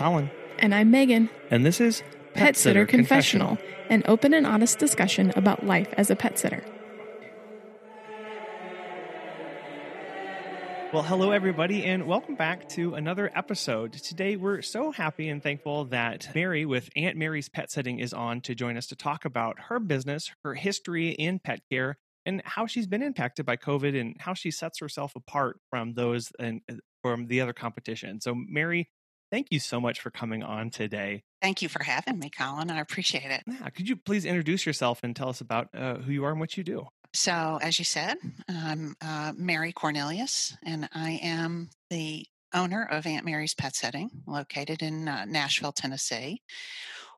I'm Colin, And I'm Megan, and this is Pet Sitter Confessional, an open and honest discussion about life as a pet sitter. Well, hello, everybody, and welcome back to another episode. Today, we're so happy and thankful that Mary with Aunt Mary's Pet Sitting is on to join us to talk about her business, her history in pet care, and how she's been impacted by COVID and how she sets herself apart from those and uh, from the other competition. So, Mary, thank you so much for coming on today. Thank you for having me, Colin. I appreciate it. Yeah, could you please introduce yourself and tell us about uh, who you are and what you do? So, as you said, I'm uh, Mary Cornelius, and I am the owner of Aunt Mary's Pet Sitting, located in uh, Nashville, Tennessee.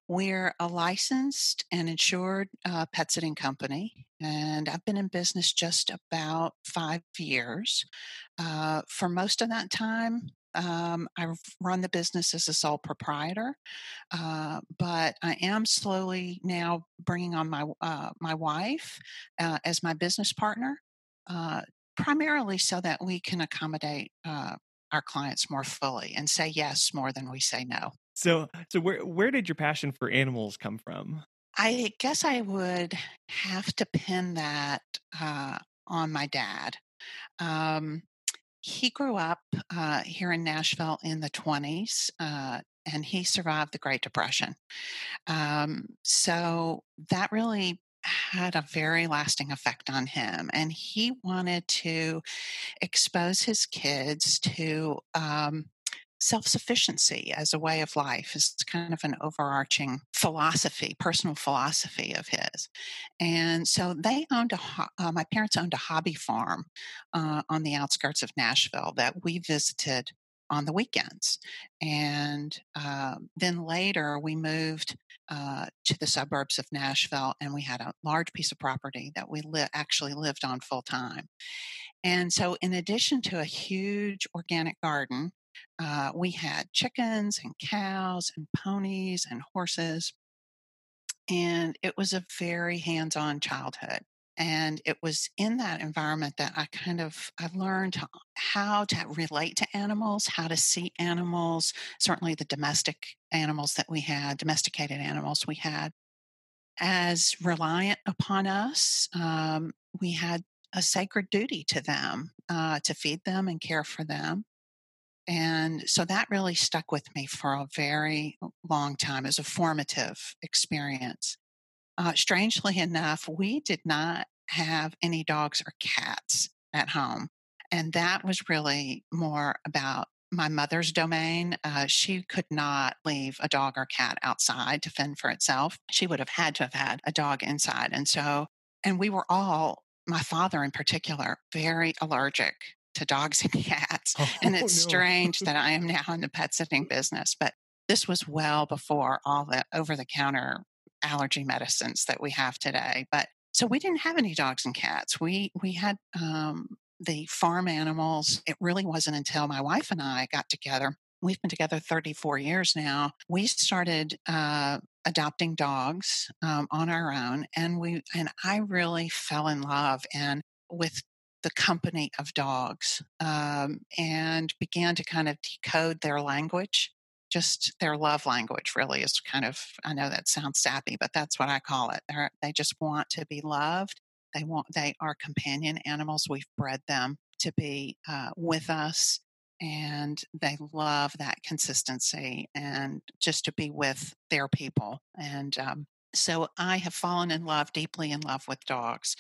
We're a licensed and insured uh, pet sitting company, and I've been in business just about five years. Uh, for most of that time, um, I've run the business as a sole proprietor, uh, but I am slowly now bringing on my uh, my wife uh, as my business partner, uh, primarily so that we can accommodate uh, our clients more fully and say yes more than we say no. So, so where where did your passion for animals come from? I guess I would have to pin that uh, on my dad. Um, he grew up uh, here in Nashville in the 20s, uh, and he survived the Great Depression. Um, so that really had a very lasting effect on him. And he wanted to expose his kids to um, self sufficiency as a way of life is kind of an overarching philosophy, personal philosophy of his. And so they owned a, uh, my parents owned a hobby farm uh, on the outskirts of Nashville that we visited on the weekends. And uh, then later we moved uh, to the suburbs of Nashville and we had a large piece of property that we li- actually lived on full time. And so, in addition to a huge organic garden, uh, we had chickens and cows and ponies and horses. And it was a very hands on childhood. And it was in that environment that I kind of I learned how to relate to animals, how to see animals, certainly the domestic animals that we had, domesticated animals we had, as reliant upon us. Um, we had a sacred duty to them uh, to feed them and care for them. And so that really stuck with me for a very long time as a formative experience. Uh, strangely enough, we did not have any dogs or cats at home. And that was really more about my mother's domain. Uh, she could not leave a dog or cat outside to fend for itself. She would have had to have had a dog inside. And so, and we were all, my father in particular, very allergic to dogs and cats. Oh, and it's no. strange that I am now in the pet sitting business, but this was well before all the over the counter allergy medicines that we have today. But so we didn't have any dogs and cats. We we had um, the farm animals. It really wasn't until my wife and I got together. We've been together 34 years now. We started uh, adopting dogs um, on our own, and we and I really fell in love and with the company of dogs um, and began to kind of decode their language just their love language really is kind of i know that sounds sappy but that's what i call it. They're, they just want to be loved. They want they are companion animals. We've bred them to be uh, with us and they love that consistency and just to be with their people and um, so i have fallen in love deeply in love with dogs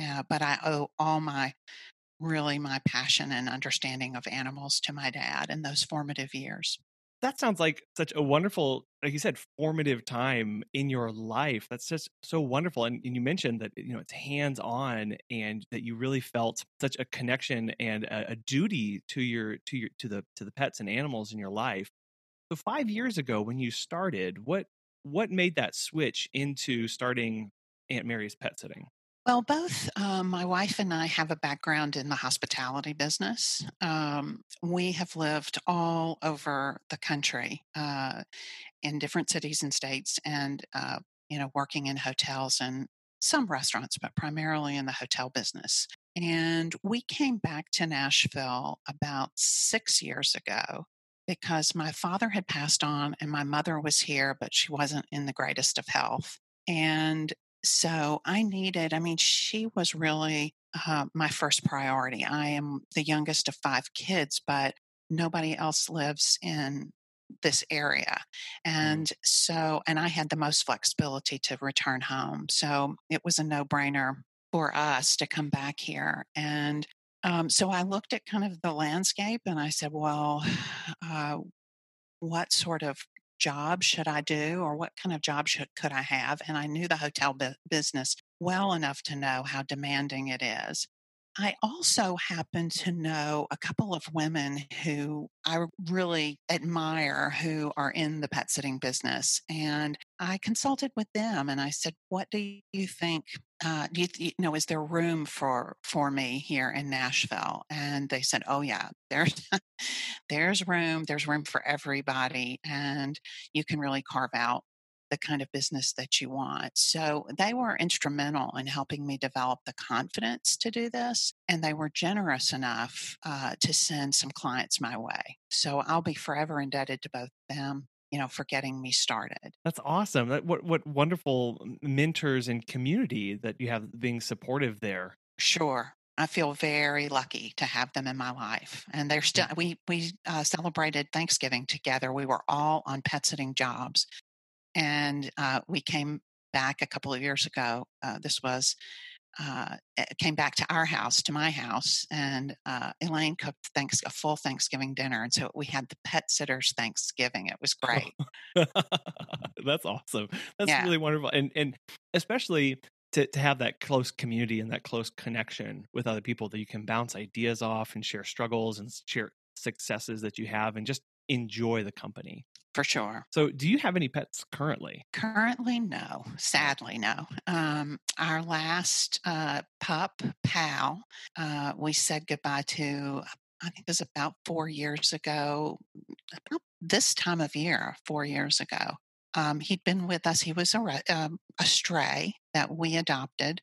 uh, but i owe all my really my passion and understanding of animals to my dad in those formative years. That sounds like such a wonderful like you said formative time in your life. That's just so wonderful and, and you mentioned that you know it's hands on and that you really felt such a connection and a, a, duty to your to your to the to the pets and animals in your life. So 5 years ago when you started what what made that switch into starting Aunt Mary's pet sitting well, both um, my wife and I have a background in the hospitality business. Um, we have lived all over the country uh, in different cities and states, and uh, you know, working in hotels and some restaurants, but primarily in the hotel business. And we came back to Nashville about six years ago because my father had passed on and my mother was here, but she wasn't in the greatest of health. And so I needed, I mean, she was really uh, my first priority. I am the youngest of five kids, but nobody else lives in this area. Mm. And so, and I had the most flexibility to return home. So it was a no brainer for us to come back here. And um, so I looked at kind of the landscape and I said, well, uh, what sort of job should I do or what kind of job should, could I have? And I knew the hotel bu- business well enough to know how demanding it is. I also happen to know a couple of women who I really admire who are in the pet sitting business. And I consulted with them and I said, What do you think? Uh, do you, th- you know, is there room for for me here in Nashville? And they said, "Oh yeah, there's there's room. There's room for everybody, and you can really carve out the kind of business that you want. So they were instrumental in helping me develop the confidence to do this. And they were generous enough uh, to send some clients my way. So I'll be forever indebted to both of them. You know, for getting me started. That's awesome. That, what what wonderful mentors and community that you have being supportive there. Sure. I feel very lucky to have them in my life, and they're still. We we uh, celebrated Thanksgiving together. We were all on pet sitting jobs, and uh, we came back a couple of years ago. Uh, this was uh, came back to our house, to my house, and uh, Elaine cooked thanks a full Thanksgiving dinner, and so we had the pet sitters Thanksgiving. It was great. That's awesome. That's Yeah. really wonderful, and and especially to to have that close community and that close connection with other people that you can bounce ideas off and share struggles and share successes that you have, and just enjoy the company. For sure. So, do you have any pets currently? Currently, no. Sadly, no. Um, our last uh, pup, Pal, uh, we said goodbye to, I think it was about four years ago, about this time of year, four years ago. Um, he'd been with us. He was a, um, a stray that we adopted,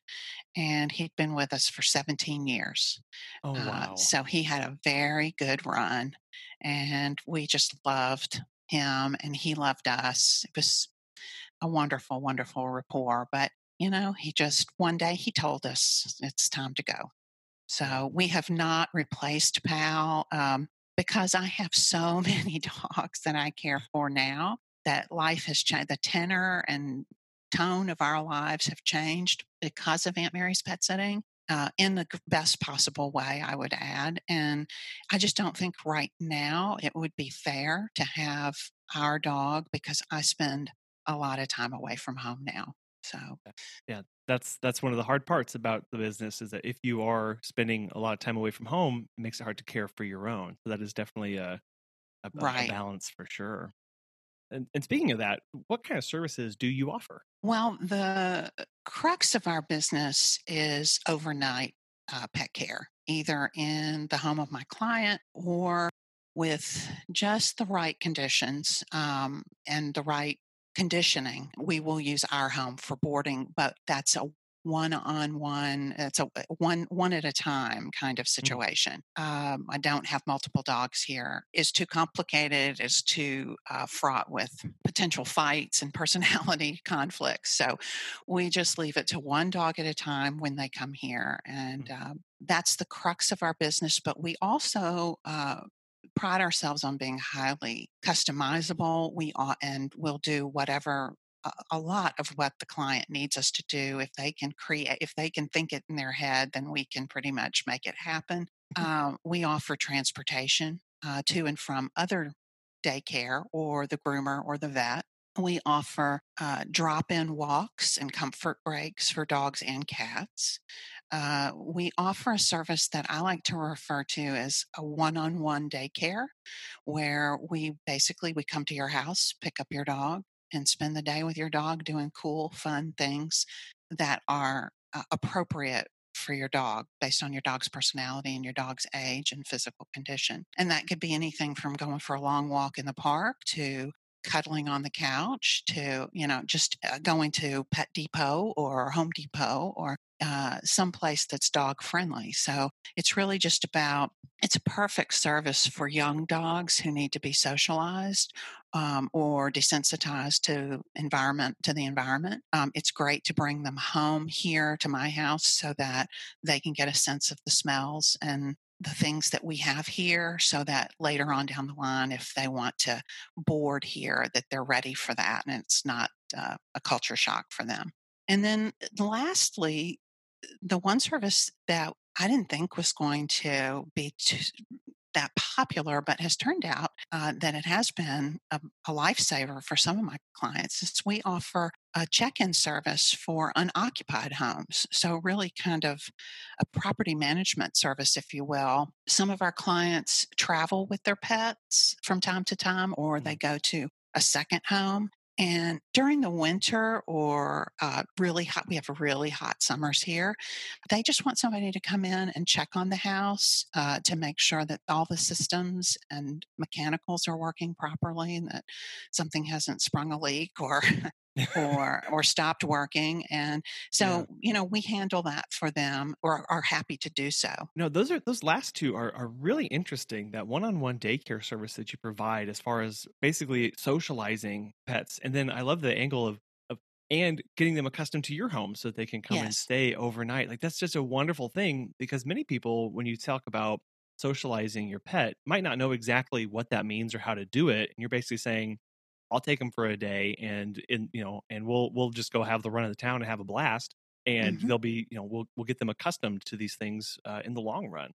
and he'd been with us for 17 years. Oh Uh, wow! so he had a very good run, and we just loved him, and he loved us. It was a wonderful, wonderful rapport. But you know, he just one day he told us it's time to go. So we have not replaced Pal um, because I have so many dogs that I care for now. That life has changed. The tenor and tone of our lives have changed because of Aunt Mary's pet sitting uh, in the best possible way, I would add. And I just don't think right now it would be fair to have our dog because I spend a lot of time away from home now. So, yeah, that's that's one of the hard parts about the business is that if you are spending a lot of time away from home, it makes it hard to care for your own. So that is definitely a a, a- a balance for sure. And, and speaking of that, what kind of services do you offer? well, the crux of our business is overnight uh, pet care, either in the home of my client or with just the right conditions um, and the right conditioning. We will use our home for boarding, but that's a one-on-one it's a one one at a time kind of situation. Um, i don't have multiple dogs here. Is too complicated is too uh, fraught with potential fights and personality conflicts. So we just leave it to one dog at a time when they come here and um, that's the crux of our business but we also uh, pride ourselves on being highly customizable. We are, and we'll do whatever a, lot of what the client needs us to do if they can create if they can think it in their head then we can pretty much make it happen. Um, we offer transportation uh, to and from other daycare or the groomer or the vet. We offer uh, drop in walks and comfort breaks for dogs and cats. Uh, we offer a service that I like to refer to as a one on one daycare, where we basically we come to your house, pick up your dog, and spend the day with your dog doing cool, fun things that are uh, appropriate for your dog based on your dog's personality and your dog's age and physical condition. And that could be anything from going for a long walk in the park to cuddling on the couch to, you know, just uh, going to Pet Depot or Home Depot or uh, someplace that's dog friendly. So it's really just about it's a perfect service for young dogs who need to be socialized um, or desensitized to environment to the environment. Um, it's great to bring them home here to my house so that they can get a sense of the smells and the things that we have here so that later on down the line if they want to board here that they're ready for that and it's not uh, a culture shock for them and then lastly the one service that I didn't think was going to be too, that popular, but has turned out uh, that it has been a, a lifesaver for some of my clients. Is we offer a check-in service for unoccupied homes, so really kind of a property management service, if you will. Some of our clients travel with their pets from time to time, or they mm-hmm. go to a second home and during the winter or uh, really hot, we have really hot summers here. They just want somebody to come in and check on the house uh, to make sure that all the systems and mechanicals are working properly and that something hasn't sprung a leak or or or stopped working and so yeah. you know we handle that for them or are happy to do so no those are those last two are, are really interesting that one-on-one daycare service that you provide as far as basically socializing pets and then i love the angle of of and getting them accustomed to your home so that they can come yes. and stay overnight like that's just a wonderful thing because many people when you talk about socializing your pet might not know exactly what that means or how to do it and you're basically saying I'll take them for a day and in you know and we'll we'll just go have the run of the town and have a blast and mm-hmm. they'll be you know we'll we'll get them accustomed to these things uh, in the long run.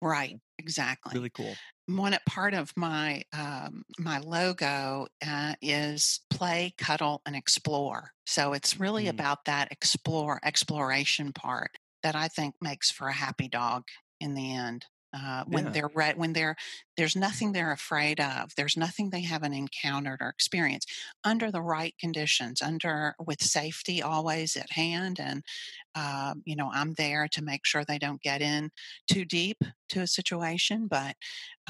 Right, exactly. Really cool. One part of my um, my logo uh, is play, cuddle, and explore. So it's really mm. about that explore exploration part that I think makes for a happy dog in the end uh, when yeah. they're re- when they're there's nothing they're afraid of there's nothing they haven't encountered or experienced under the right conditions under with safety always at hand and uh, you know i'm there to make sure they don't get in too deep to a situation but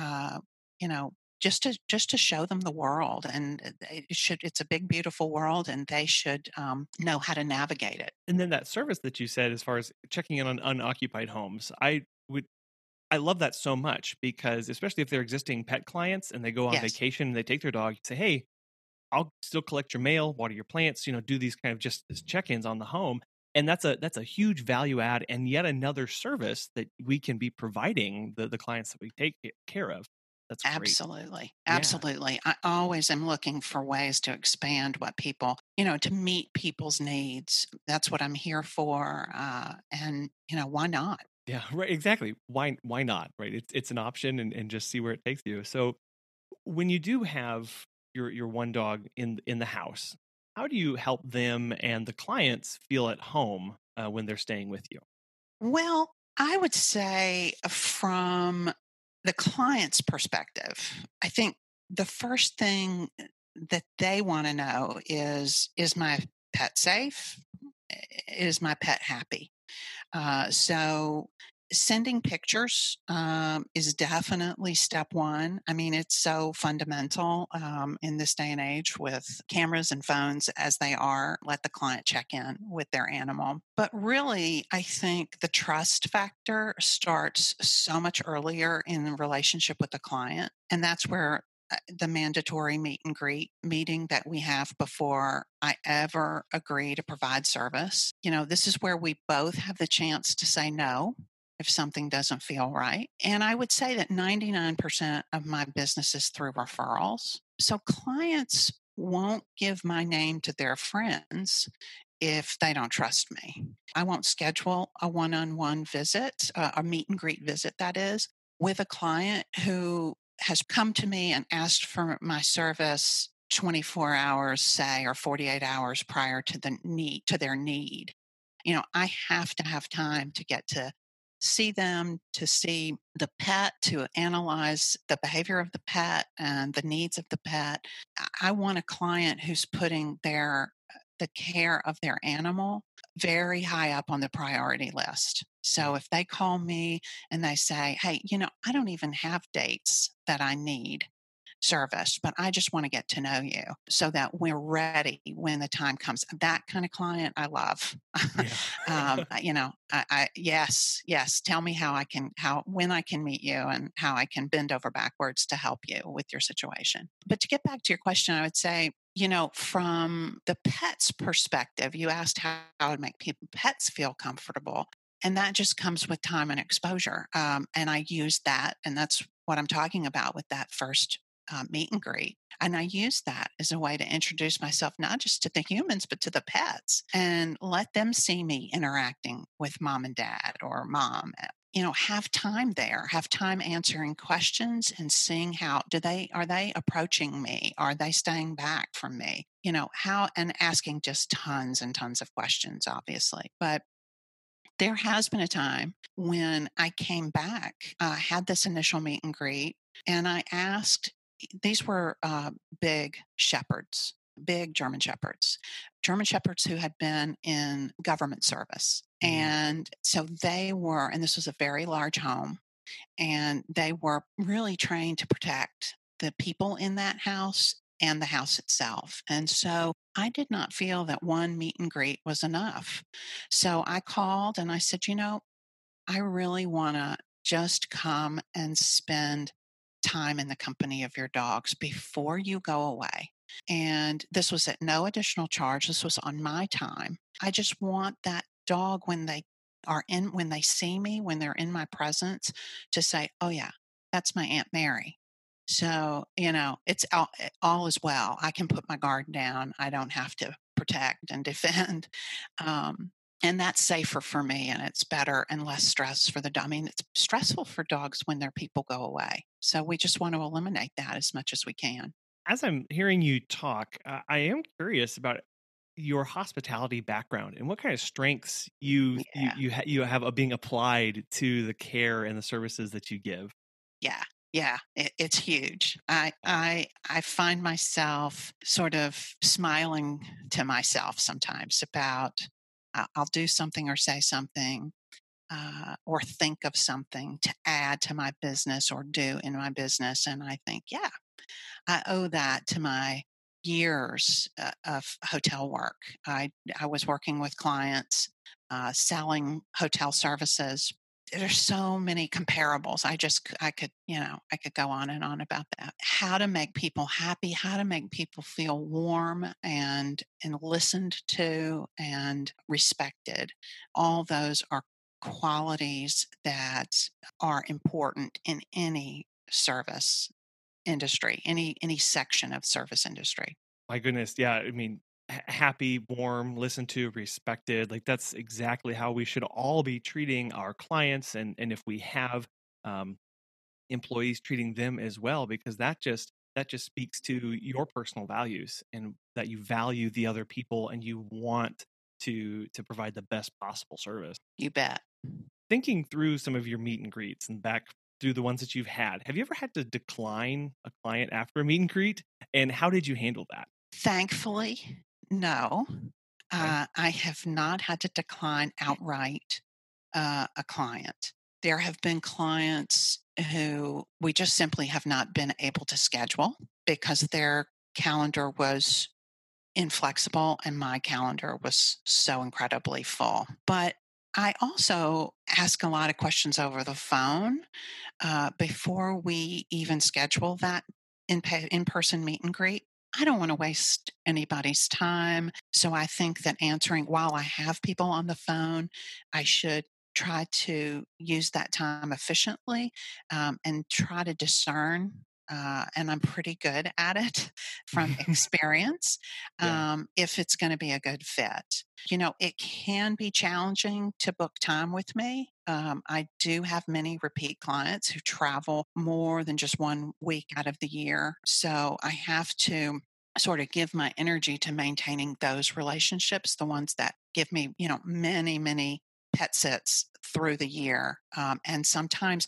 uh, you know just to just to show them the world and it should it's a big beautiful world and they should um, know how to navigate it and then that service that you said as far as checking in on unoccupied homes i would I love that so much because especially if they're existing pet clients and they go on yes. vacation and they take their dog, say, "Hey, I'll still collect your mail, water your plants, you know, do these kind of just check-ins on the home." And that's a that's a huge value add and yet another service that we can be providing the the clients that we take care of. That's great. absolutely, absolutely. Yeah. I always am looking for ways to expand what people, you know, to meet people's needs. That's what I'm here for, uh, and you know, why not? Yeah, right. Exactly. Why why not? Right. It's it's an option and, and just see where it takes you. So when you do have your your one dog in in the house, how do you help them and the clients feel at home uh, when they're staying with you? Well, I would say from the client's perspective, I think the first thing that they want to know is is my pet safe? Is my pet happy? Uh, so sending pictures um, is definitely step one. I mean, it's so fundamental um, in this day and age with cameras and phones as they are. Let the client check in with their animal. But really, I think the trust factor starts so much earlier in the relationship with the client. And that's where the mandatory meet and greet meeting that we have before I ever agree to provide service. You know, this is where we both have the chance to say no if something doesn't feel right. And I would say that 99% of my business is through referrals. So clients won't give my name to their friends if they don't trust me. I won't schedule a one on one visit, uh, a meet and greet visit, that is, with a client who has come to me and asked for my service 24 hours say or 48 hours prior to the need to their need. You know i have to have time to get to see them to see the pet to analyze the behavior of the pet and the needs of the pet. I want a client who's putting their the care of their animal very high up on the priority list. So if they call me and they say, hey, you know, I don't even have dates that I need service, but I just want to get to know you so that we're ready when the time comes. That kind of client I love. Yeah. um, you know, I, I, yes, yes. Tell me how I can, how, when I can meet you and how I can bend over backwards to help you with your situation. But to get back to your question, I would say, you know, from the pet's perspective, you asked how I would make people pets feel comfortable. And that just comes with time and exposure. Um, and I use that, and that's what I'm talking about with that first uh, meet and greet. And I use that as a way to introduce myself, not just to the humans, but to the pets and let them see me interacting with mom and dad or mom. You know, have time there, have time answering questions and seeing how do they, are they approaching me? Are they staying back from me? You know, how, and asking just tons and tons of questions, obviously. But there has been a time when I came back, uh, had this initial meet and greet, and I asked these were uh, big shepherds, big German shepherds, German shepherds who had been in government service. Mm-hmm. And so they were, and this was a very large home, and they were really trained to protect the people in that house and the house itself. And so I did not feel that one meet and greet was enough. So I called and I said, you know, I really want to just come and spend time in the company of your dogs before you go away. And this was at no additional charge. This was on my time. I just want that dog when they are in, when they see me, when they're in my presence, to say, oh, yeah, that's my Aunt Mary. So, you know, it's all, eh, all is well. I can put my guard down. I don't have to protect and defend. Um, and that's safer for me and it's better and less stress for the dog. I mean, it's stressful for dogs when their people go away. So we just want to eliminate that as much as we can. As I'm hearing you talk, uh, I am curious about your hospitality background and what kind of strengths you yeah. you you, ha- you have being applied to the care and the services that you give. Yeah, yeah it, it's huge i i i find myself sort of smiling to myself sometimes about I'll do something or say something uh, or think of something to add to my business or do in my business. And I think, yeah, I owe that to my years uh, of hotel work. I, I was working with clients, uh, selling hotel services. There's so many comparables. I just i could you know i could go on and on about that. How to make people happy how to make people feel warm and and listened to and respected. All those are qualities that are important in any service industry any any section of service industry my goodness yeah i mean happy, warm, listened to, respected. Like that's exactly how we should all be treating our clients, and and if we have um, employees, treating them as well, because that just that just speaks to your personal values and that you value the other people and you want to to provide the best possible service. You bet. Thinking through some of your meet and greets and back through the ones that you've had, have you ever had to decline a client after a meet and greet? And how did you handle that? Thankfully, no, uh, I have not had to decline outright uh, a client. There have been clients who we just simply have not been able to schedule because their calendar was inflexible and my calendar was so incredibly full. But I also ask a lot of questions over the phone uh, before we even schedule that in, in person meet and greet. I don't want to waste anybody's time. So I think that answering while I have people on the phone, I should try to use that time efficiently um, and try to discern uh, and I'm pretty good at it from experience. yeah. um, if it's going to be a good fit, you know, it can be challenging to book time with me. Um, I do have many repeat clients who travel more than just one week out of the year. So I have to sort of give my energy to maintaining those relationships, the ones that give me, you know, many, many pet sits through the year. Um, and sometimes,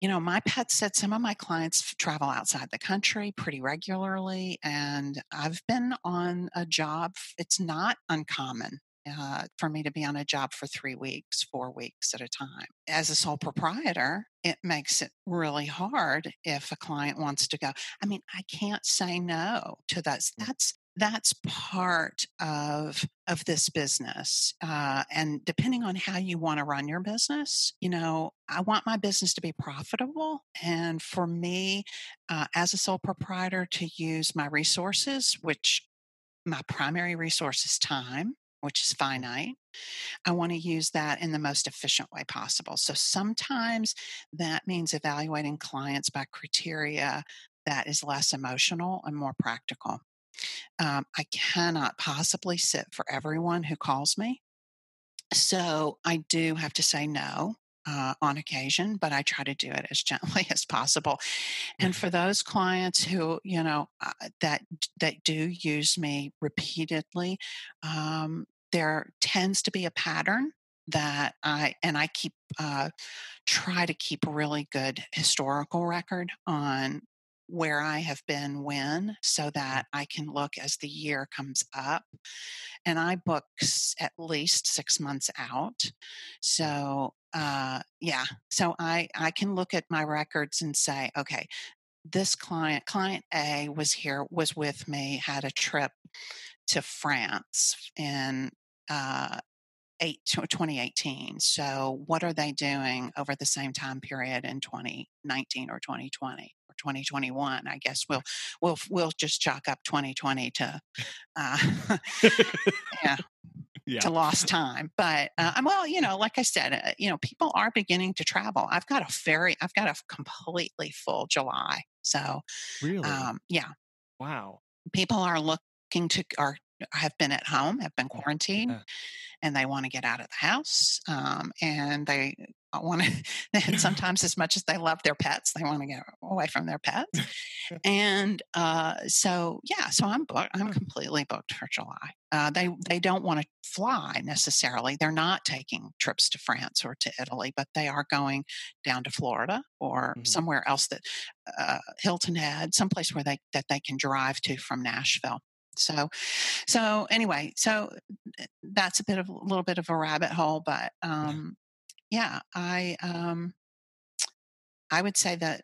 you know, my pet sits, some of my clients travel outside the country pretty regularly. And I've been on a job, it's not uncommon uh, for me to be on a job for three weeks, four weeks at a time. As a sole proprietor, it makes it really hard if a client wants to go. I mean, I can't say no to that. Mm. That's that's part of of this business uh, and depending on how you want to run your business you know i want my business to be profitable and for me uh, as a sole proprietor to use my resources which my primary resource is time which is finite I want to use that in the most efficient way possible. So sometimes that means evaluating clients by criteria that is less emotional and more practical. Um, I cannot possibly sit for everyone who calls me. So I do have to say no uh, on occasion, but I try to do it as gently as possible. And for those clients who, you know, uh, that that do use me repeatedly, um, there tends to be a pattern that I and I keep uh, try to keep a really good historical record on where I have been when so mm. that I can look as the year comes up. And I book at least six months out. Mm. So, uh, yeah, so I, I can look at my records and say, okay, this client, client A was here, was with me, had a trip to France in uh, eight, 2018. So, what are they doing over the same time period in 2019 or 2020? 2021. I guess we'll we'll we'll just chalk up 2020 to uh, yeah. Yeah. to lost time. But uh, well, you know, like I said, uh, you know, people are beginning to travel. I've got a very, I've got a completely full July. So, really, um, yeah, wow. People are looking to are have been at home, have been quarantined, yeah. and they want to get out of the house. Um, and they want to, and sometimes as much as they love their pets, they want to get away from their pets. and uh, so, yeah, so I'm booked. I'm completely booked for July. Uh, they they don't want to fly necessarily. They're not taking trips to France or to Italy, but they are going down to Florida or mm-hmm. somewhere else that uh, Hilton Head, someplace where they that they can drive to from Nashville. So, so anyway, so eh, that's a bit of a little bit of a rabbit hole, but um, yeah, I um, I would say that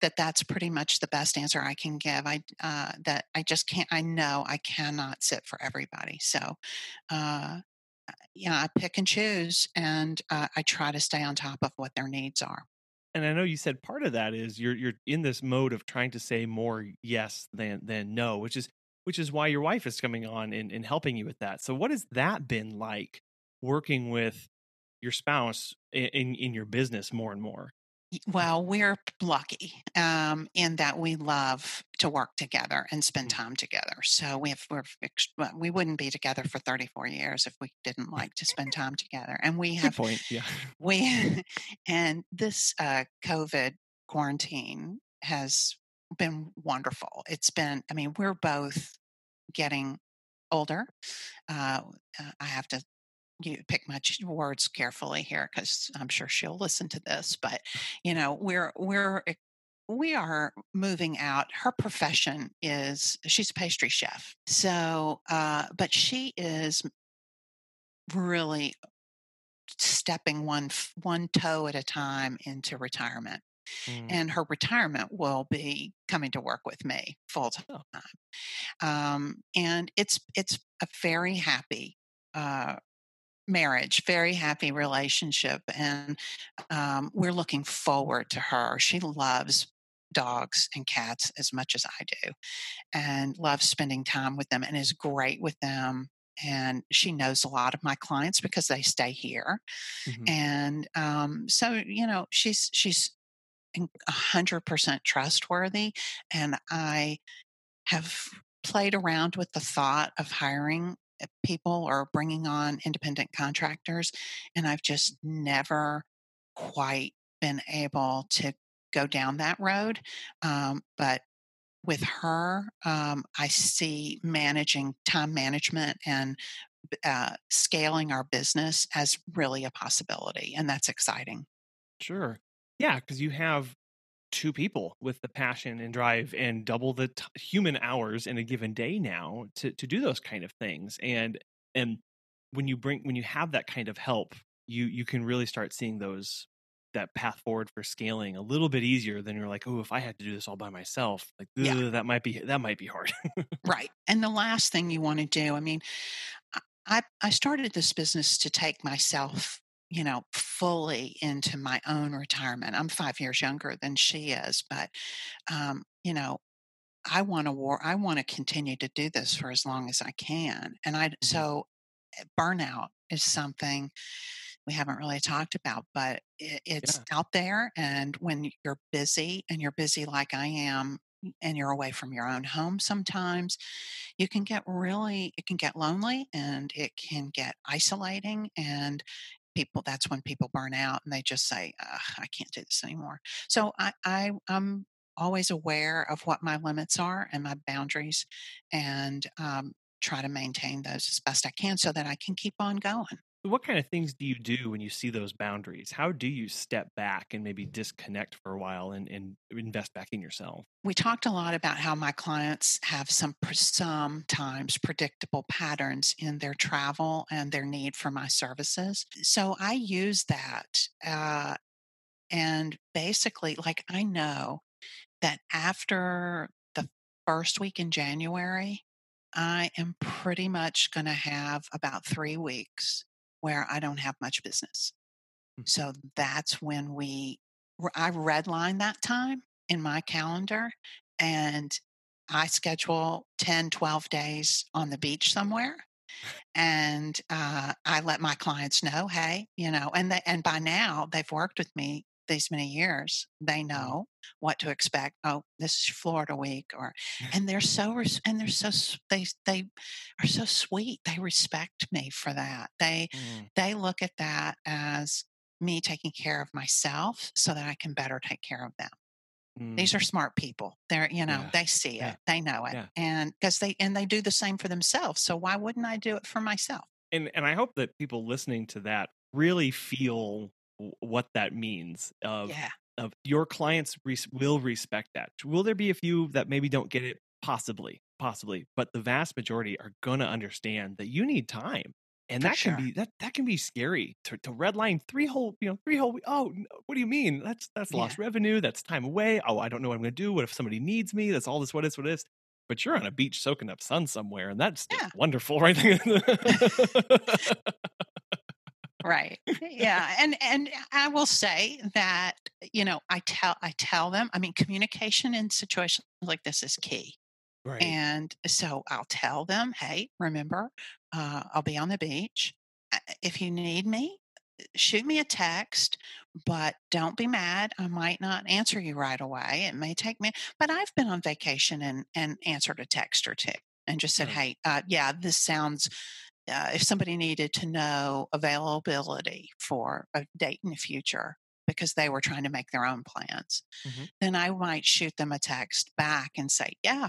that that's pretty much the best answer I can give. I uh, that I just can't. I know I cannot sit for everybody. So, uh, yeah, I pick and choose, and uh, I try to stay on top of what their needs are. And I know you said part of that is you're you're in this mode of trying to say more yes than than no, which is which is why your wife is coming on and, and helping you with that. So, what has that been like working with your spouse in, in your business more and more? Well, we're lucky um, in that we love to work together and spend mm. time together. So we have we're we wouldn't be together for 34 years if we didn't like to spend time together. And we have Good point. Yeah. We and this uh, COVID quarantine has been wonderful. It's been, I mean, we're both getting older. Uh, uh I have to you pick my words carefully here because I'm sure she'll listen to this. But you know, we're we're we are moving out. Her profession is she's a pastry chef. So, uh, but she is really stepping one one toe at a time into retirement. Mm. And her retirement will be coming to work with me full time. Oh. Um, and it's it's a very happy uh, marriage, very happy relationship, and um, we're looking forward to her. She loves dogs and cats as much as I do, and loves spending time with them, and is great with them and she knows a lot of my clients because they stay here mm-hmm. and um, so you know she's she's 100% trustworthy. And I have played around with the thought of hiring eh, people or bringing on independent contractors. And I've just never quite been able to go down that road. Um, but with her, um, I see managing time management and uh, scaling our business as really a possibility. And that's exciting. Sure. Yeah, because you have two people with the passion and drive and double the t- human hours in a given day now to to do those kind of things and and when you bring when you have that kind of help, you you can really start seeing those that path forward for scaling a little bit easier than you're like, oh, if I had to do this all by myself, like yeah. that might be that might be hard. right. And the last thing you want to do, I mean, I I started this business to take myself, you know, fully into my own retirement. I'm five years younger than she is, but um, you know, I want to war. I want to continue to do this for as long as I can. And I mm-hmm. so eh, burnout is something we haven't really talked about, but it, it's yeah. out there. And when you're busy and you're busy like I am, and you're away from your own home sometimes, you can get really, it can get lonely and it can get isolating. And people, that's when people burn out and they just say, I can't do this anymore. So I, I, I'm always aware of what my limits are and my boundaries and um, try to maintain those as best I can so that I can keep on going. What kind of things do you do when you see those boundaries? How do you step back and maybe disconnect for a while and, and invest back in yourself? We talked a lot about how my clients have some sometimes predictable patterns in their travel and their need for my services. So I use that. Uh, and basically, like I know that after the first week in January, I am pretty much going to have about three weeks where I don't have much business. Mm-hmm. So that's when we, I redline that time in my calendar and I schedule 10, 12 days on the beach somewhere. And uh, I let my clients know, hey, you know, and they, and by now they've worked with me these many years, they mm-hmm. know what to expect. Oh, this is Florida week, or and they're so and they're so they they are so sweet. They respect me for that. They mm. they look at that as me taking care of myself so that I can better take care of them. Mm. These are mm. smart people. They're, you know, yeah. they see it, yeah. they know it. Yeah. And because they and they do the same for themselves. So why wouldn't I do it for myself? And and I hope that people listening to that really feel what that means of yeah. of your clients res- will respect that will there be a few that maybe don't get it possibly possibly but the vast majority are going to understand that you need time and For that sure. can be that that can be scary to, to redline three whole you know three whole oh what do you mean that's that's lost yeah. revenue that's time away oh i don't know what i'm going to do what if somebody needs me that's all this what is what is but you're on a beach soaking up sun somewhere and that's yeah. wonderful right right. Yeah and and i will say that you know i tell i tell them i mean communication in situations like this is key right. and so i'll tell them hey remember uh, i'll be on the beach. If you need me shoot me a text but don't be mad i might not answer you right away it may take me but i've been on vacation and and answered a text or two and just said, "Hey, uh, yeah, this sounds uh, if somebody needed to know availability for a date in the future because they were trying to make their own plans, mm-hmm. then I might shoot them a text back and say, Yeah,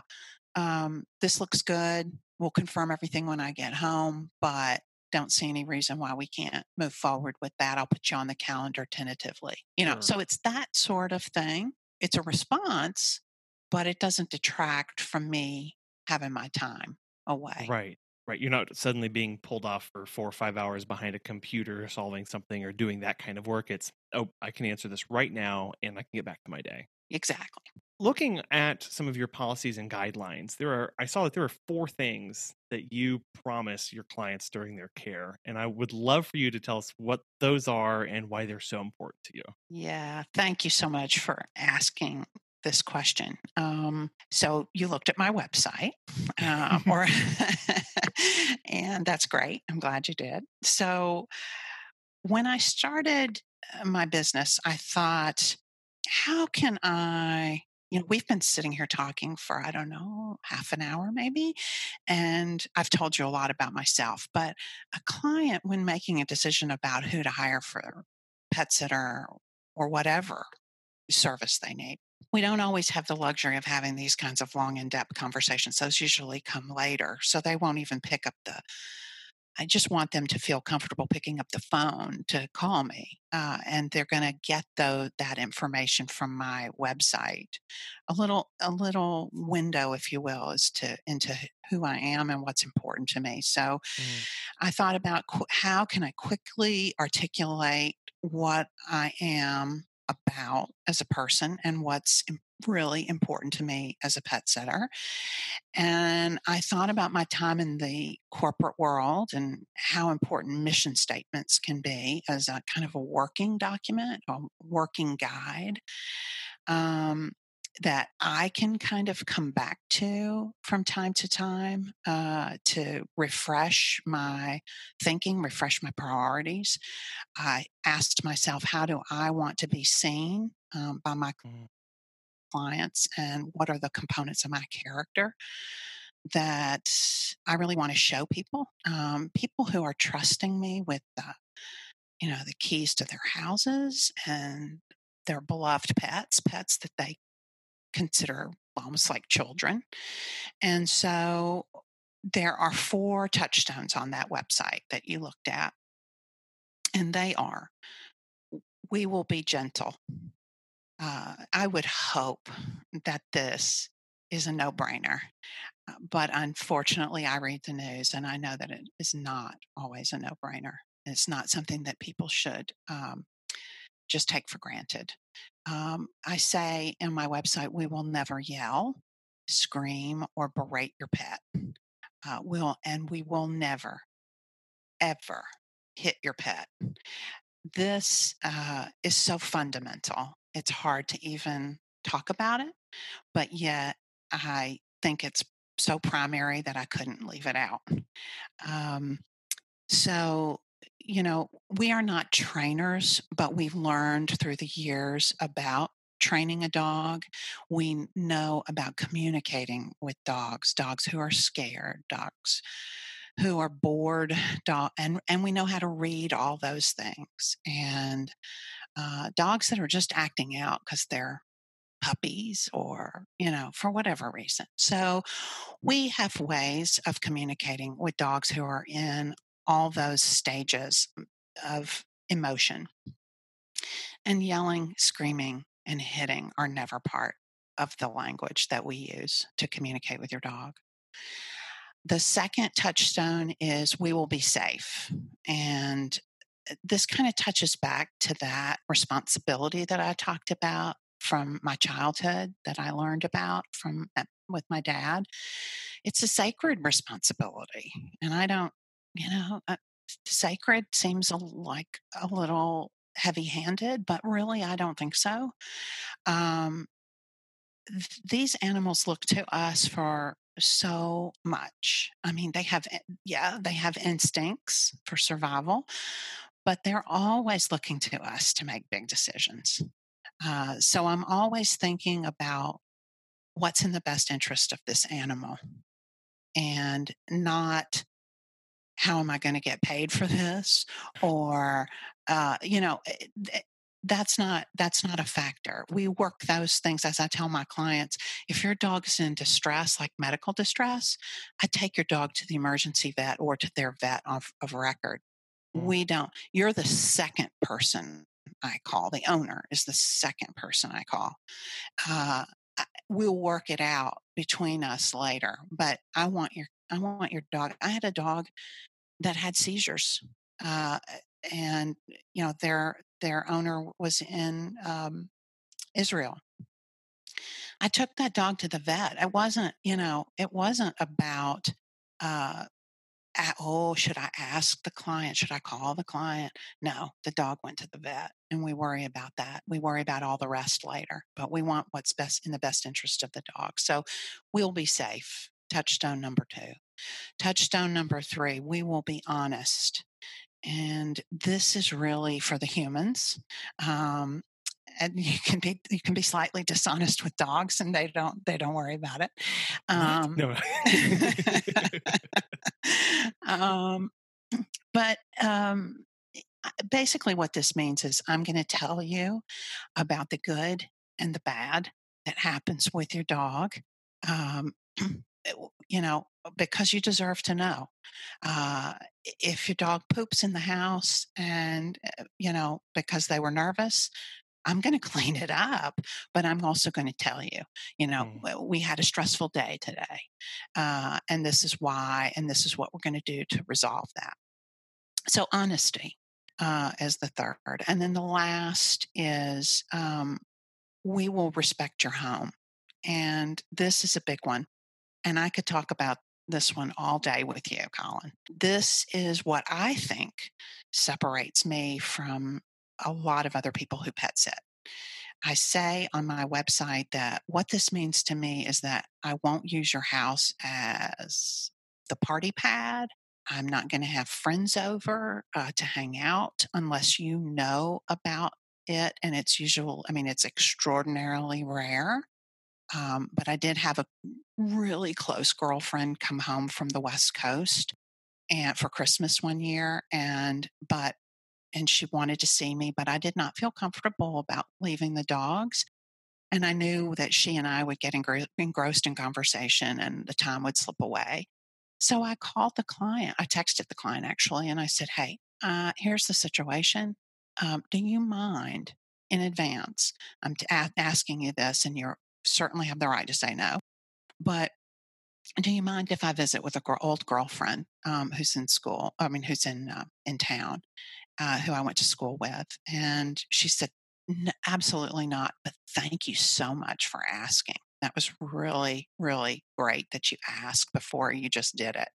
um, this looks good. We'll confirm everything when I get home, but don't see any reason why we can't move forward with that. I'll put you on the calendar tentatively. You know, sure. so it's that sort of thing. It's a response, but it doesn't detract from me having my time away. Right. Right. You're not suddenly being pulled off for four or five hours behind a computer solving something or doing that kind of work. It's, oh, I can answer this right now and I can get back to my day. Exactly. Looking at some of your policies and guidelines, there are, I saw that there are four things that you promise your clients during their care. And I would love for you to tell us what those are and why they're so important to you. Yeah. Thank you so much for asking this question. Um, so you looked at my website, uh, or and that's great. I'm glad you did. So when I started uh, my business, I thought, how can I? You know, we've been sitting here talking for I don't know half an hour maybe, and I've told you a lot about myself. But a client, when making a decision about who to hire for pet sitter or whatever service they need we don't always have the luxury of having these kinds of long in-depth conversations those usually come later so they won't even pick up the I just want them to feel comfortable picking up the phone to call me, uh, and they're going to get though that information from my website. A little, a little window, if you will, as to into who I am and what's important to me. So, mm. I thought about qu- how can I quickly articulate what I am about as a person and what's really important to me as a pet sitter. And I thought about my time in the corporate world and how important mission statements can be as a kind of a working document, a working guide. Um, that I can kind of come back to from time to time uh, to refresh my thinking, refresh my priorities. I asked myself, how do I want to be seen um, by my mm clients and what are the components of my character that I really want to show people. Um, people who are trusting me with the, you know, the keys to their houses and their beloved pets, pets that they consider almost like children. And so there are four touchstones on that website that you looked at. And they are we will be gentle uh, I would hope that this is a no brainer. Uh, but unfortunately, I read the news and I know that it is not always a no brainer. It's not something that people should um, just take for granted. Um, I say in my website, we will never yell, scream, or berate your pet. Uh, will and we will never, ever hit your pet. This uh, is so fundamental it's hard to even talk about it, but yet I think it's so primary that I couldn't leave it out. Um, so, you know, we are not trainers, but we've learned through the years about training a dog. We know about communicating with dogs, dogs who are scared, dogs who are bored, dog, and, and we know how to read all those things. And uh, dogs that are just acting out because they're puppies or, you know, for whatever reason. So we have ways of communicating with dogs who are in all those stages of emotion. And yelling, screaming, and hitting are never part of the language that we use to communicate with your dog. The second touchstone is we will be safe. And this kind of touches back to that responsibility that I talked about from my childhood that I learned about from uh, with my dad. It's a sacred responsibility, and I don't, you know, uh, sacred seems a, like a little heavy-handed, but really, I don't think so. Um, th- these animals look to us for so much. I mean, they have, yeah, they have instincts for survival, but they're always looking to us to make big decisions. Uh, so I'm always thinking about what's in the best interest of this animal and not how am I going to get paid for this or, uh, you know, eh, eh, that's not that's not a factor we work those things as i tell my clients if your dog is in distress like medical distress i take your dog to the emergency vet or to their vet of, of record Mm. We don't. You're the second person I call. The owner is the second person I call. Uh, we'll work it out between us later. But I want your I want your dog. I had a dog that had seizures, uh, and you know their their owner was in um, Israel. I took that dog to the vet. It wasn't, you know, it wasn't about uh, oh, should I ask the client? Should I call the client? No, the dog went to the vet and we worry about that. We worry about all the rest later, but we want what's best in the best interest of the dog. So we'll be safe. Touchstone number two. Touchstone number three, we will be honest. And this is really for the humans. Um, and you can be you can be slightly dishonest with dogs and they don't they don't worry about it um, no. um, but um, basically what this means is i'm going to tell you about the good and the bad that happens with your dog um, you know because you deserve to know. Uh, if your dog poops in the house and, uh, you know, because they were nervous, I'm going to clean it up, but I'm also going to tell you, you know, mm. we had a stressful day today. Uh, and this is why, and this is what we're going to do to resolve that. So, honesty uh, as the third. And then the last is um, we will respect your home. And this is a big one. And I could talk about this one all day with you, Colin. This is what I think separates me from a lot of other people who pet sit. I say on my website that what this means to me is that I won't use your house as the party pad. I'm not going to have friends over uh, to hang out unless you know about it. And it's usual, I mean, it's extraordinarily rare. Um, but I did have a really close girlfriend come home from the West Coast and for Christmas one year. And, but and she wanted to see me, but I did not feel comfortable about leaving the dogs. And I knew that she and I would get engrossed in conversation and the time would slip away. So I called the client. I texted the client actually, and I said, Hey, uh, here's the situation. Um, do you mind in advance? I'm t- asking you this, and you certainly have the right to say no. But do you mind if I visit with a girl, old girlfriend um, who's in school? I mean, who's in uh, in town, uh, who I went to school with. And she said, absolutely not. But thank you so much for asking. That was really, really great that you asked before you just did it.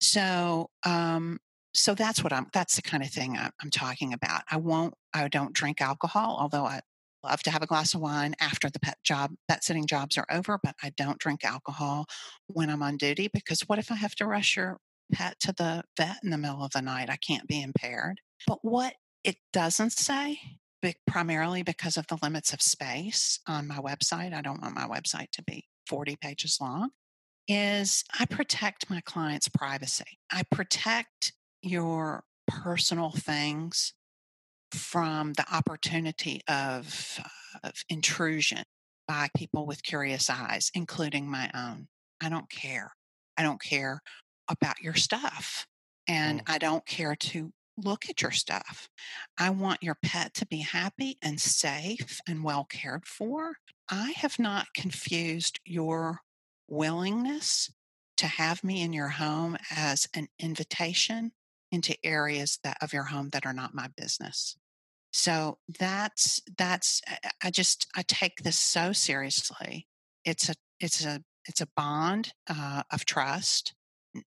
So, um, so that's what I'm, that's the kind of thing I'm, I'm talking about. I won't, I don't drink alcohol, although I love to have a glass of wine after the pet job, pet sitting jobs are over, but I don't drink alcohol when I'm on duty because what if I have to rush your pet to the vet in the middle of the night? I can't be impaired. But what it doesn't say, primarily because of the limits of space on my website, I don't want my website to be 40 pages long, is I protect my client's privacy. I protect your personal things from the opportunity of, of intrusion by people with curious eyes, including my own. I don't care. I don't care about your stuff. And mm. I don't care to look at your stuff. I want your pet to be happy and safe and well cared for. I have not confused your willingness to have me in your home as an invitation into areas that of your home that are not my business. So that's that's I just I take this so seriously. It's a it's a it's a bond uh, of trust,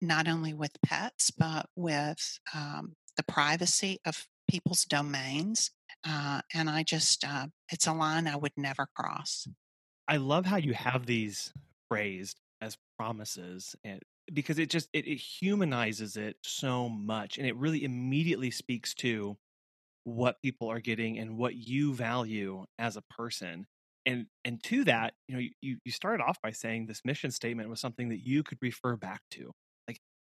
not only with pets but with um, the privacy of people's domains. Uh, and I just, uh, it's a line I would never cross. I love how you have these phrased as promises and because it just it, it humanizes it so much and it really immediately speaks to what people are getting and what you value as a person and and to that you know you you started off by saying this mission statement was something that you could refer back to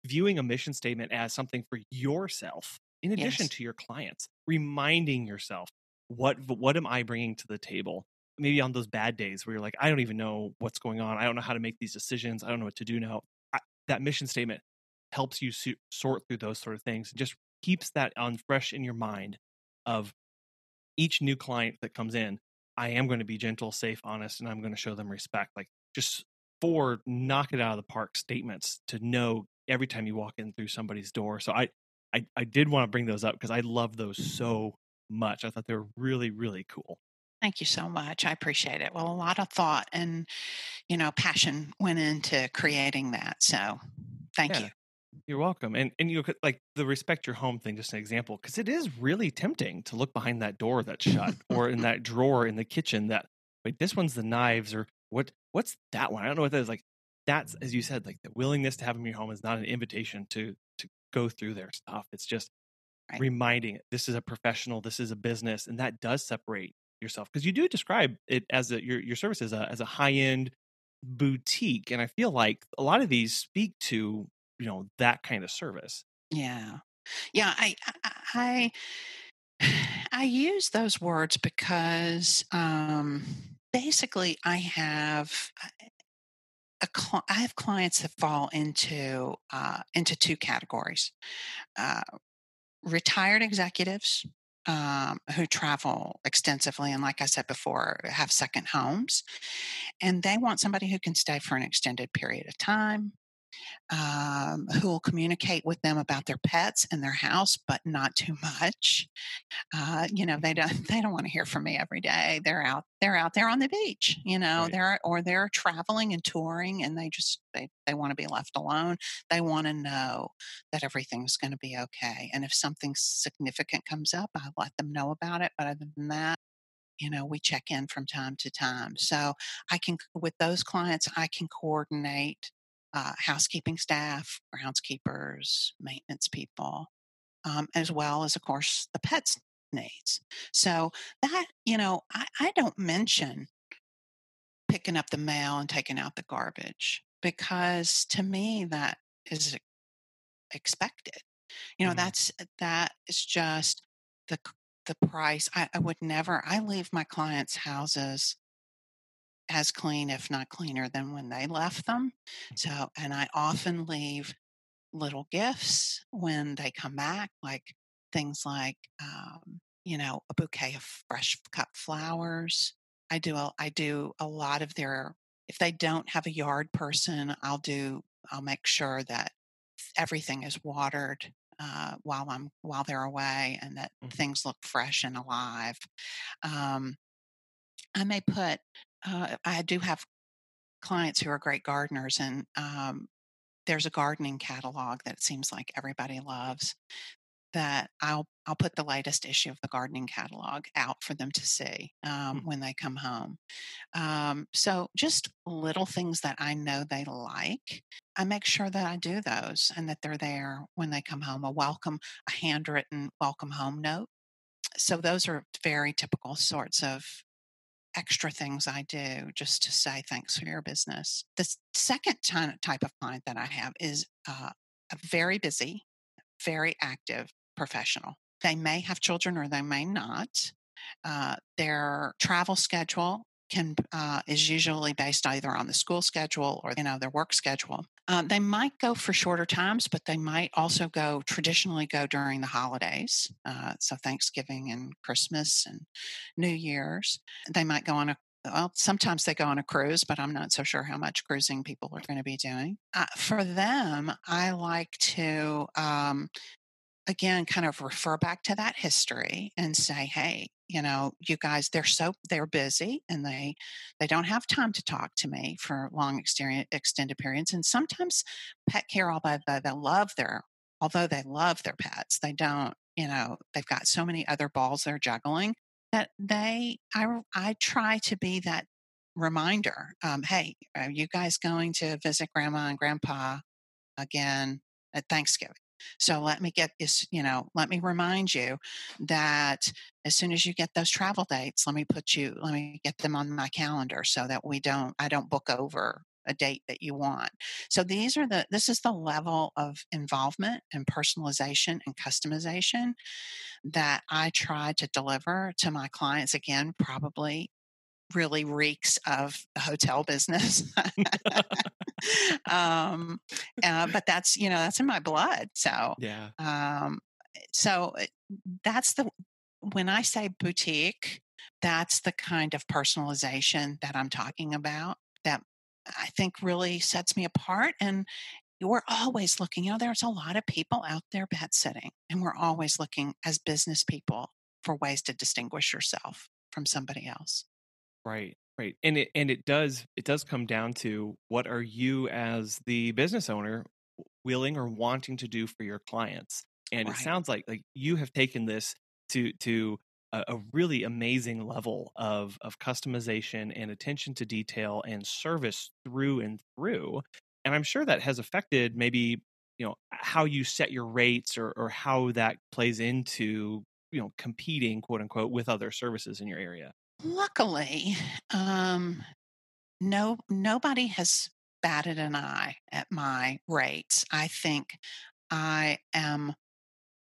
viewing a mission statement as something for yourself in addition yes. to your clients reminding yourself what what am i bringing to the table? Maybe on those bad days where you're like i don't even know what's going on. I don't know how to make these decisions. I don't know what to do now. I, that mission statement helps you sort through those sort of things and just keeps that on fresh in your mind of each new client that comes in i am going to be gentle safe honest and i'm going to show them respect. Like just four knock it out of the park statements to know every time you walk in through somebody's door. So I I, I did want to bring those up because I love those mm-hmm. so much. I thought they were really, really cool. Thank you so much. I appreciate it. Well, a lot of thought and, you know, passion went into creating that. So thank yeah, you. You're welcome. And, and you know, like the respect your home thing, just an example, because it is really tempting to look behind that door that's shut or in that drawer in the kitchen that, wait, this one's the knives or what, what's that one? I don't know what that is. Like that's as you said like the willingness to have them in your home is not an invitation to to go through their stuff. It's just right. reminding it this is a professional this is a business and that does separate yourself because you do describe it as a your your service as a as a high end boutique and i feel like a lot of these speak to you know that kind of service. Yeah. Yeah i i i use those words because um basically i have cl- I have clients that fall into uh, into two categories: uh, retired executives um, who travel extensively, and like I said before, have second homes, and they want somebody who can stay for an extended period of time um, who will communicate with them about their pets and their house, but not too much. Uh, you know, they don't they don't want to hear from me every day. They're out they're out there on the beach. You know, right. they're or they're traveling and touring, and they just they they want to be left alone. They want to know that everything's going to be okay, and if something significant comes up, I let them know about it. But other than that, you know we check in from time to time so i can with those clients i can coordinate uh, housekeeping staff, groundskeepers, maintenance people, um, as well as, of course, the pets' needs. So that, you know, I, I don't mention picking up the mail and taking out the garbage because to me that is expected. You know, mm-hmm. that's that is just the the price. I, I would never. I leave my clients' houses as clean, if not cleaner, than when they left them. Mm. So, and I often leave little gifts when they come back, like things like, um, you know, a bouquet of fresh cut flowers. I do a, I do a lot of their. If they don't have a yard person, I'll do. I'll make sure that everything is watered uh, while I'm while they're away, and that mm-hmm. things look fresh and alive. Um, I may put uh, I do have clients who are great gardeners, and um, there's a gardening catalog that it seems like everybody loves. That I'll I'll put the latest issue of the gardening catalog out for them to see um, mm-hmm. when they come home. Um, so just little things that I know they like, I make sure that I do those and that they're there when they come home. A welcome, a handwritten welcome home note. So those are very typical sorts of extra things I do just to say thanks for your business. The second type of client that I have is uh, a very busy, very active professional. They may have children or they may not. Uh, their travel schedule can uh, is usually based either on the school schedule or you know their work schedule. Uh, they might go for shorter times, but they might also go traditionally go during the holidays, uh, so Thanksgiving and Christmas and New Year's. They might go on a well, sometimes they go on a cruise, but I'm not so sure how much cruising people are going to be doing. Uh, for them, I like to um, again kind of refer back to that history and say hey you know you guys they're so they're busy and they they don't have time to talk to me for long extended periods and sometimes pet care all although they love their although they love their pets they don't you know they've got so many other balls they're juggling that they i i try to be that reminder um, hey are you guys going to visit grandma and grandpa again at thanksgiving so let me get this, you know, let me remind you that as soon as you get those travel dates, let me put you, let me get them on my calendar so that we don't, I don't book over a date that you want. So these are the, this is the level of involvement and personalization and customization that I try to deliver to my clients. Again, probably really reeks of the hotel business. um, uh, but that's you know that's in my blood. So yeah. Um, so eh, that's the when I say boutique, that's the kind of personalization that I'm talking about. That I think really sets me apart and. We're always looking, you know, there's a lot of people out there pet sitting, and we're always looking as business people for ways to distinguish yourself from somebody else. Right. Right. And it and it does it does come down to what are you as the business owner willing or wanting to do for your clients. And right. it sounds like like you have taken this to to a, a really amazing level of of customization and attention to detail and service through and through. And I'm sure that has affected maybe you know how you set your rates or or how that plays into you know competing quote unquote with other services in your area Luckily, um, no nobody has batted an eye at my rates. I think I am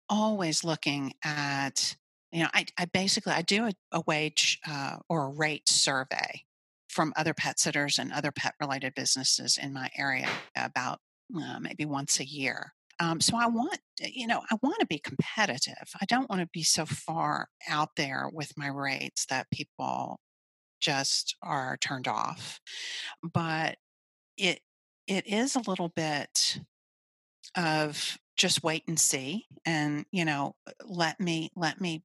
always looking at you know I, I basically I do a, a wage uh, or a rate survey from other pet sitters and other pet related businesses in my area about uh, maybe once a year. Um, so I want, you know, I want to be competitive. I don't want to be so far out there with my rates that people just are turned off. But it it is a little bit of just wait and see and you know let me let me